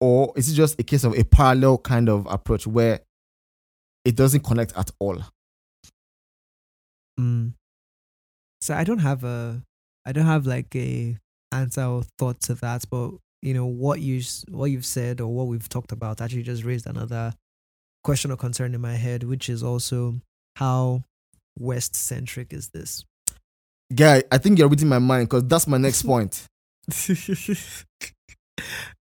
or is it just a case of a parallel kind of approach where it doesn't connect at all? mm. so I don't have a, I don't have like a answer or thought to that. But you know what you what you've said or what we've talked about actually just raised another question or concern in my head, which is also how West centric is this? Guy, I think you're reading my mind because that's my next point.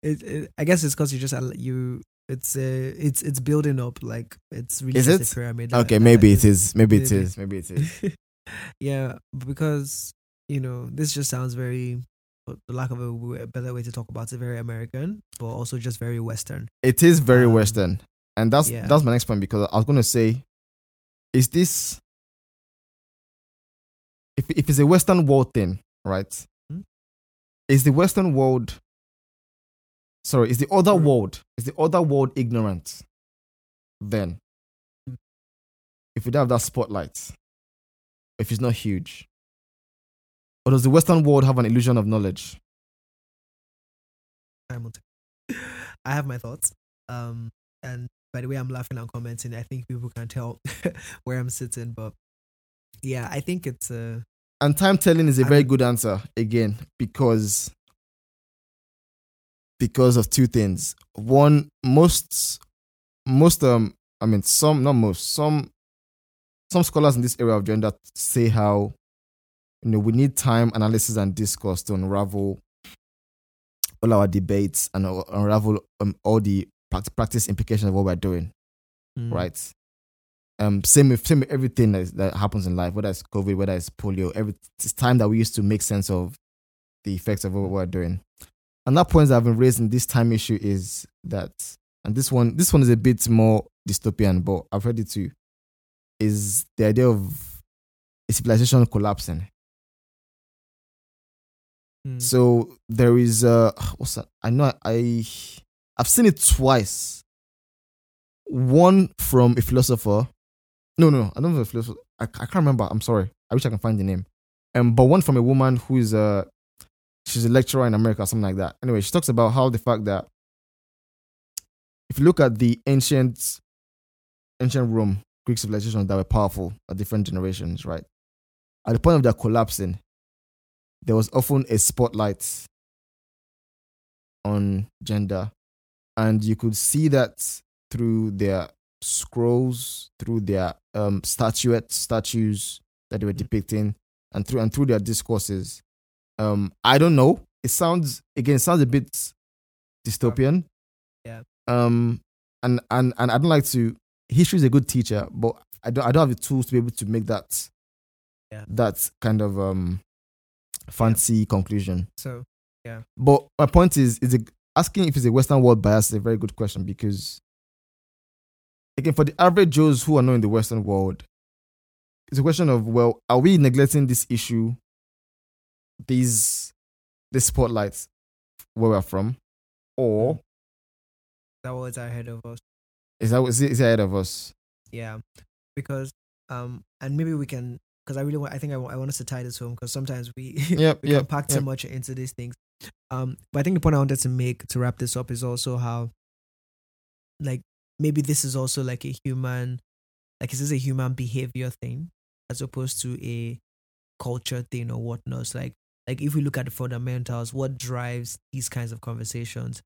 it, it, I guess it's because you just you. It's uh, it's it's building up like it's really Is it? a pyramid. Okay, maybe it is. Maybe it is. maybe. is. Maybe it is. yeah, because you know this just sounds very, the lack of a better way to talk about it, very American, but also just very Western. It is very Um, Western, and that's yeah. that's my next point because I was going to say, is this if if it's a Western world thing, right? Hmm? Is the Western world sorry? Is the other world is the other world ignorant? Then, Hmm. if we don't have that spotlight, if it's not huge, or does the Western world have an illusion of knowledge? I'm on t- I have my thoughts. Um, and by the way, I'm laughing and commenting. I think people can tell where I'm sitting, but yeah, I think it's uh, And time telling is a I very don't- good answer again because because of two things. One, most most um I mean some not most some some scholars in this area of gender say how you know we need time analysis and discourse to unravel all our debates and unravel um, all the practice implications of what we're doing Mm. right? Um same with same with everything that, is, that happens in life whether it's covid whether it's polio every it's time that we used to make sense of the effects of what we're doing. Another point that i've been raising this time issue is that and this one this one is a bit more dystopian but i've heard it too is the idea of a civilization collapsing Mm. so there is uh what's that i know i i've seen it twice one from a philosopher. No, no, I don't know a philosopher. I, I can't remember. I'm sorry. I wish I can find the name. Um, but one from a woman who is a she's a lecturer in America, something like that. Anyway, she talks about how the fact that if you look at the ancient ancient Rome, Greek civilizations that were powerful at different generations, right? At the point of their collapsing, there was often a spotlight on gender, and you could see that through their scrolls, through their um, statuettes, statues that they were depicting, and through and through their discourses. Um, I don't know. It sounds again, it sounds a bit dystopian. Yeah. Um, and and and I don't like to. History is a good teacher, but I don't. I don't have the tools to be able to make that. Yeah. That kind of um, fancy conclusion. So yeah. But my point is, is it, asking if it's a Western world bias is a very good question because, again, for the average Joes who are not in the Western world, it's a question of well, are we neglecting this issue, these, this spotlights, where we're from, or that was ahead of us. is that is it, is it ahead of us? Yeah, because um, and maybe we can because I really want. I think I, I want us to tie this home because sometimes we Yep, we yep, pack too much into these things. Um, but I think the point I wanted to make to wrap this up is also how, like, maybe this is also like a human, like, is this a human behavior thing as opposed to a culture thing or whatnot? So, like, like if we look at the fundamentals, what drives these kinds of conversations?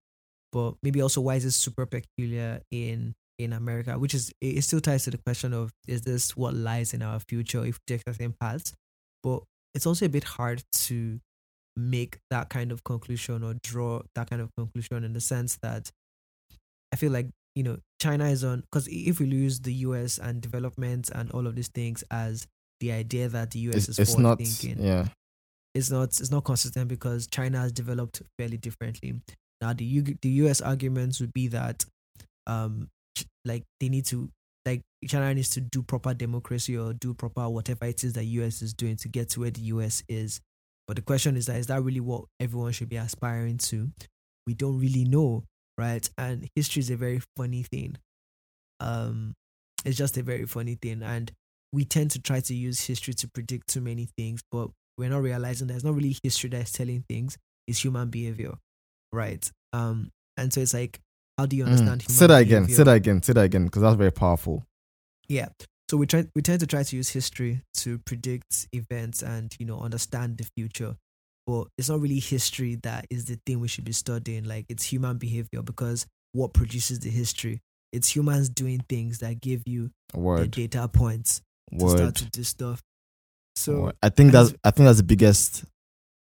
But maybe also why is this super peculiar in in America? Which is it still ties to the question of is this what lies in our future if we take the same paths? But it's also a bit hard to make that kind of conclusion or draw that kind of conclusion in the sense that I feel like you know China is on because if we lose the U.S. and development and all of these things as the idea that the U.S. It's, is it's forward not. thinking, Yeah. it's not it's not consistent because China has developed fairly differently. Now the U, the US arguments would be that um like they need to like China needs to do proper democracy or do proper whatever it is that US is doing to get to where the US is. But the question is that is that really what everyone should be aspiring to? We don't really know, right? And history is a very funny thing. Um it's just a very funny thing and we tend to try to use history to predict too many things, but we're not realizing there's not really history that's telling things. It's human behavior, right? Um, and so it's like, how do you Mm. understand? human Say that again. behavior? Say that again. Say that again because that's very powerful. Yeah. So we try we tend to try to use history to predict events and you know understand the future. But it's not really history that is the thing we should be studying. Like it's human behavior because what produces the history? It's humans doing things that give you the data points to start to do stuff. So Word. I think that's I think that's the biggest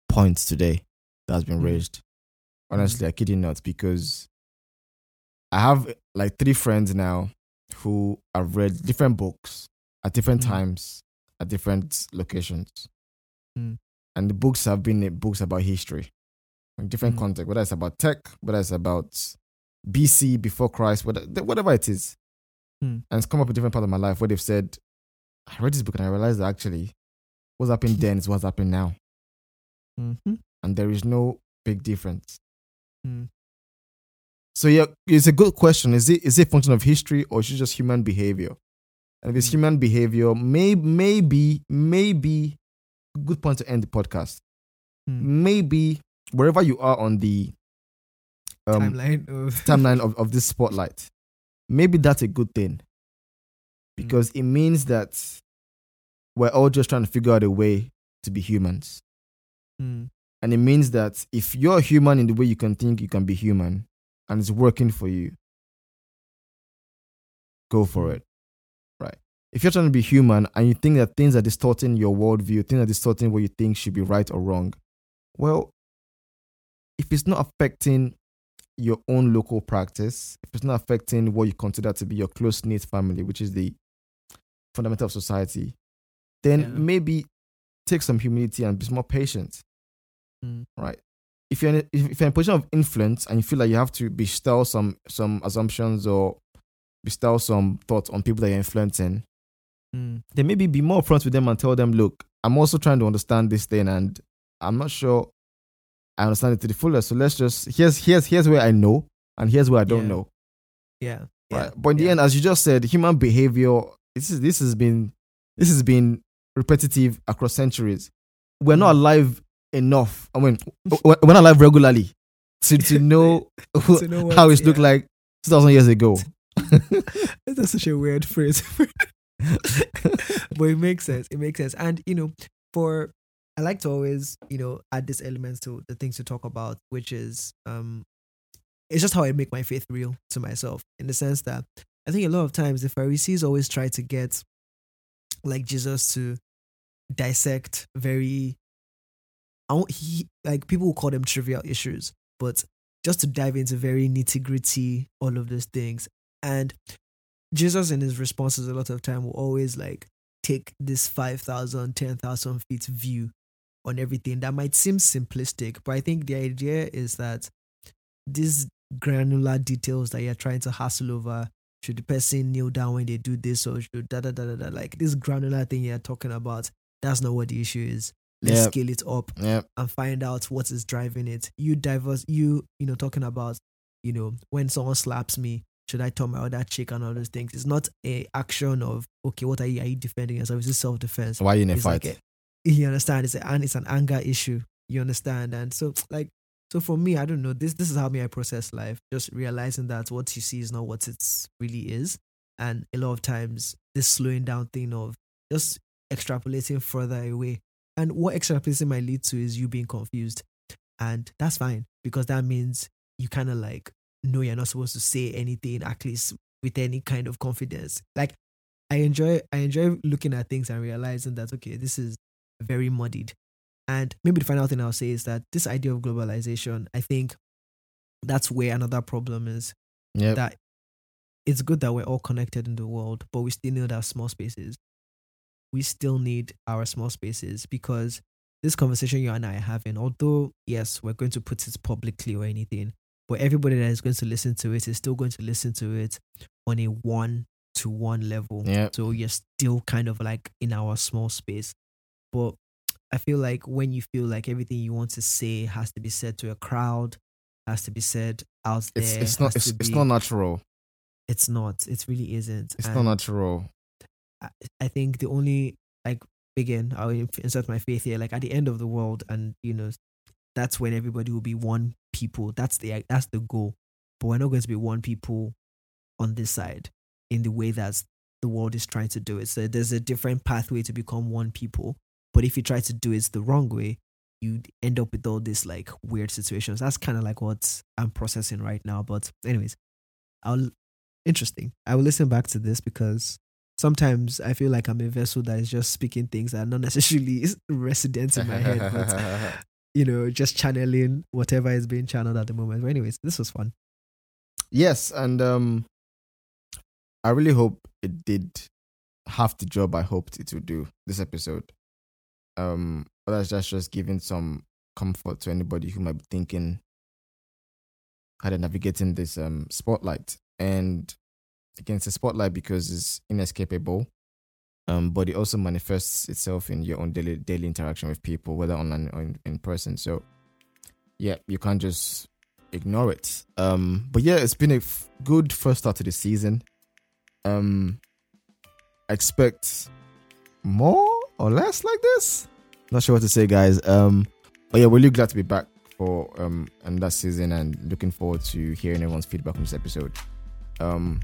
point today that's been Mm. raised. Honestly, I kid you not, because I have like three friends now who have read different books at different Mm. times at different locations. Mm. And the books have been uh, books about history, in different Mm. context, whether it's about tech, whether it's about BC before Christ, whatever, whatever it is. Mm. And it's come up a different part of my life where they've said, I read this book and I realized that actually what's happening then is what's happening now. Mhm. And there is no big difference. Mm. So yeah, it's a good question. Is it is it a function of history or is it just human behavior? And if it's Mm. human behavior, may, maybe, maybe, a good point to end the podcast. Mm. Maybe wherever you are on the um, timeline of timeline of, of this spotlight, maybe that's a good thing. Because it means that we're all just trying to figure out a way to be humans. Mm. And it means that if you're human in the way you can think you can be human and it's working for you, go for it. Right. If you're trying to be human and you think that things are distorting your worldview, things are distorting what you think should be right or wrong, well, if it's not affecting your own local practice, if it's not affecting what you consider to be your close knit family, which is the fundamental of society, then Yeah. maybe take some humility and be more patient, Mm. right? If you're in a, if you're in a position of influence and you feel like you have to bestow some some assumptions or bestow some thoughts on people that you're influencing, Mm. then maybe be more upfront with them and tell them, look, I'm also trying to understand this thing and I'm not sure I understand it to the fullest. So let's just here's here's here's where I know and here's where I don't Yeah. know. Yeah. Right. Yeah. But in the yeah. end, as you just said, human behavior this is this has been this has been repetitive across centuries. We're not Mm. alive enough. I mean when I alive regularly to, to know, To know how it looked like two thousand years ago. That's such a weird phrase. but it makes sense. It makes sense. And you know, for I like to always, you know, add these elements to the things to talk about, which is um it's just how I make my faith real to myself, in the sense that I think a lot of times the Pharisees always try to get like Jesus to dissect very I won't, he like people will call them trivial issues, but just to dive into very nitty gritty, all of those things. And Jesus in his responses a lot of time will always like take this 5,000, 10,000 feet view on everything. That might seem simplistic, but I think the idea is that these granular details that you're trying to hassle over, should the person kneel down when they do this or should da da da da da, like this granular thing you're talking about, that's not what the issue is. Let's Yep. scale it up yeah. and find out what is driving it. You diverse, you you know, talking about, you know, when someone slaps me, should I turn my other cheek and all those things? It's not a action of okay, what are you are you defending yourself? It's self defense. Why are you in a It's fight? like a, you understand? It's a, and it's an anger issue. You understand? And so like so for me, I don't know. This this is how me I process life. Just realizing that what you see is not what it really is, and a lot of times this slowing down thing of just extrapolating further away. And what extrapolating might lead to is you being confused, and that's fine because that means you kind of like know you're not supposed to say anything at least with any kind of confidence. Like I enjoy I enjoy looking at things and realizing that okay, this is very muddied. And maybe the final thing I'll say is that this idea of globalization, I think that's where another problem is. Yep. That it's good that we're all connected in the world, but we still need our small spaces. We still need our small spaces because this conversation you and I are having, although yes, we're going to put it publicly or anything, but everybody that is going to listen to it is still going to listen to it on a one to one level. Yep. So you're still kind of like in our small space. But I feel like when you feel like everything you want to say has to be said to a crowd, has to be said out there. It's it's not it's, to it's not natural. It's not. It really isn't. It's And not natural. I, I think the only like again, I'll insert my faith here. Like at the end of the world, and you know, that's when everybody will be one people. That's the that's the goal. But we're not going to be one people on this side in the way that the world is trying to do it. So there's a different pathway to become one people. But if you try to do it the wrong way, you end up with all these like weird situations. That's kind of like what I'm processing right now. But anyways, I'll interesting. I will listen back to this because sometimes I feel like I'm a vessel that is just speaking things that are not necessarily resident in my head, but you know, just channeling whatever is being channeled at the moment. But anyways, this was fun. yes, and um, I really hope it did half the job I hoped it would do this episode. Um, but that's just just giving some comfort to anybody who might be thinking how they're navigating this um spotlight. And again, the spotlight because it's inescapable. Um, but it also manifests itself in your own daily daily interaction with people, whether online or in, in person. So, yeah, you can't just ignore it. Um, but yeah, it's been a f- good first start to the season. Um, expect more or less like this. Not sure what to say, guys. Um, but yeah, we're really glad to be back for um and that season, and looking forward to hearing everyone's feedback on this episode. Um,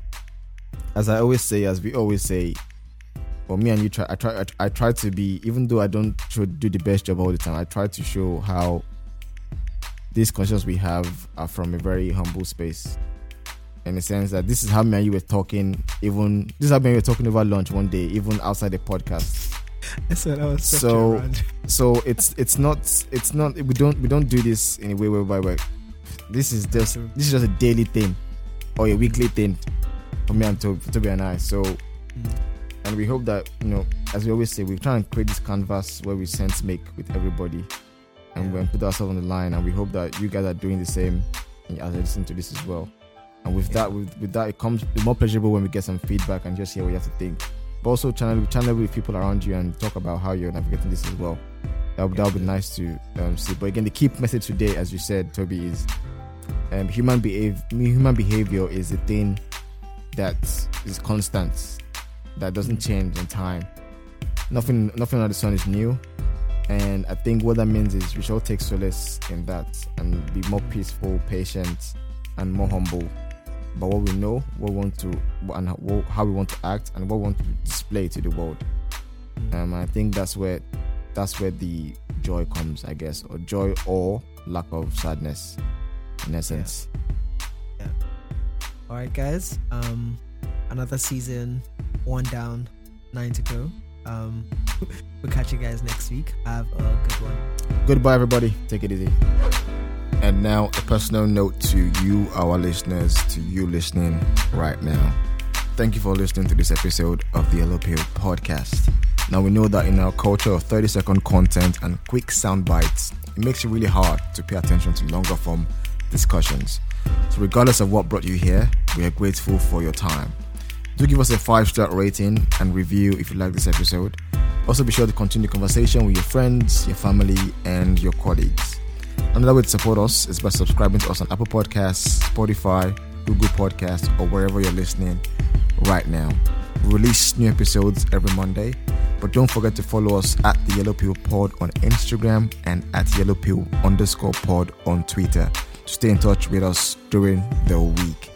as I always say, as we always say, for me and you, try I try I, try to be even though I don't do the best job all the time. I try to show how these questions we have are from a very humble space. In the sense that this is how me and you were talking, even this is how me and you were talking over lunch one day, even outside the podcast. That's what I was So- So it's it's not it's not we don't we don't do this in a way whereby we this is just this is just a daily thing or a weekly thing for me and to Toby and I. So Mm. and we hope that you know, as we always say, we try and create this canvas where we sense make with everybody, and Yeah. we put ourselves on the line. And we hope that you guys are doing the same as I listen to this as well. And with Yeah. that, with, with that, it comes the more pleasurable when we get some feedback and just hear what you have to think. But also channel channel with people around you and talk about how you're navigating this as well. That would, that would be nice to um, see. But again, the key message today, as you said, Toby, is um, human behave human behavior is a thing that is constant, that doesn't change in time. Nothing nothing under the sun is new. And I think what that means is we should all take solace in that and be more peaceful, patient, and more humble But what we know, what we want to, and how- we want to act, and what we want to display to the world. Mm. Um, I think that's where that's where the joy comes, I guess, or joy or lack of sadness, in essence. All right, guys. Um, another season, one down, nine to go. Um, we'll catch you guys next week. Have a good one. Goodbye, everybody. Take it easy. And now, a personal note to you, our listeners, to you listening right now. Thank you for listening to this episode of the Pill podcast. Now, we know that in our culture of 30 second content and quick sound bites, it makes it really hard to pay attention to longer form discussions. So, regardless of what brought you here, we are grateful for your time. Do give us a five star rating and review if you like this episode. Also, be sure to continue the conversation with your friends, your family, and your colleagues. Another way to support us is by subscribing to us on Apple Podcasts, Spotify, Google Podcasts, or wherever you're listening right now. We release new episodes every Monday, but don't forget to follow us at the Yellow Pill Pod on Instagram and at Yellow Pill underscore pod on Twitter to stay in touch with us during the week.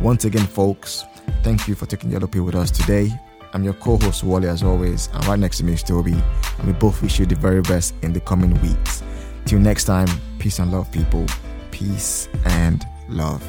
Once again, folks, thank you for taking Yellow Pill with us today. I'm your co-host Wale as always, and right next to me is Toby, and we both wish you the very best in the coming weeks. Till next time, peace and love, people. Peace and love.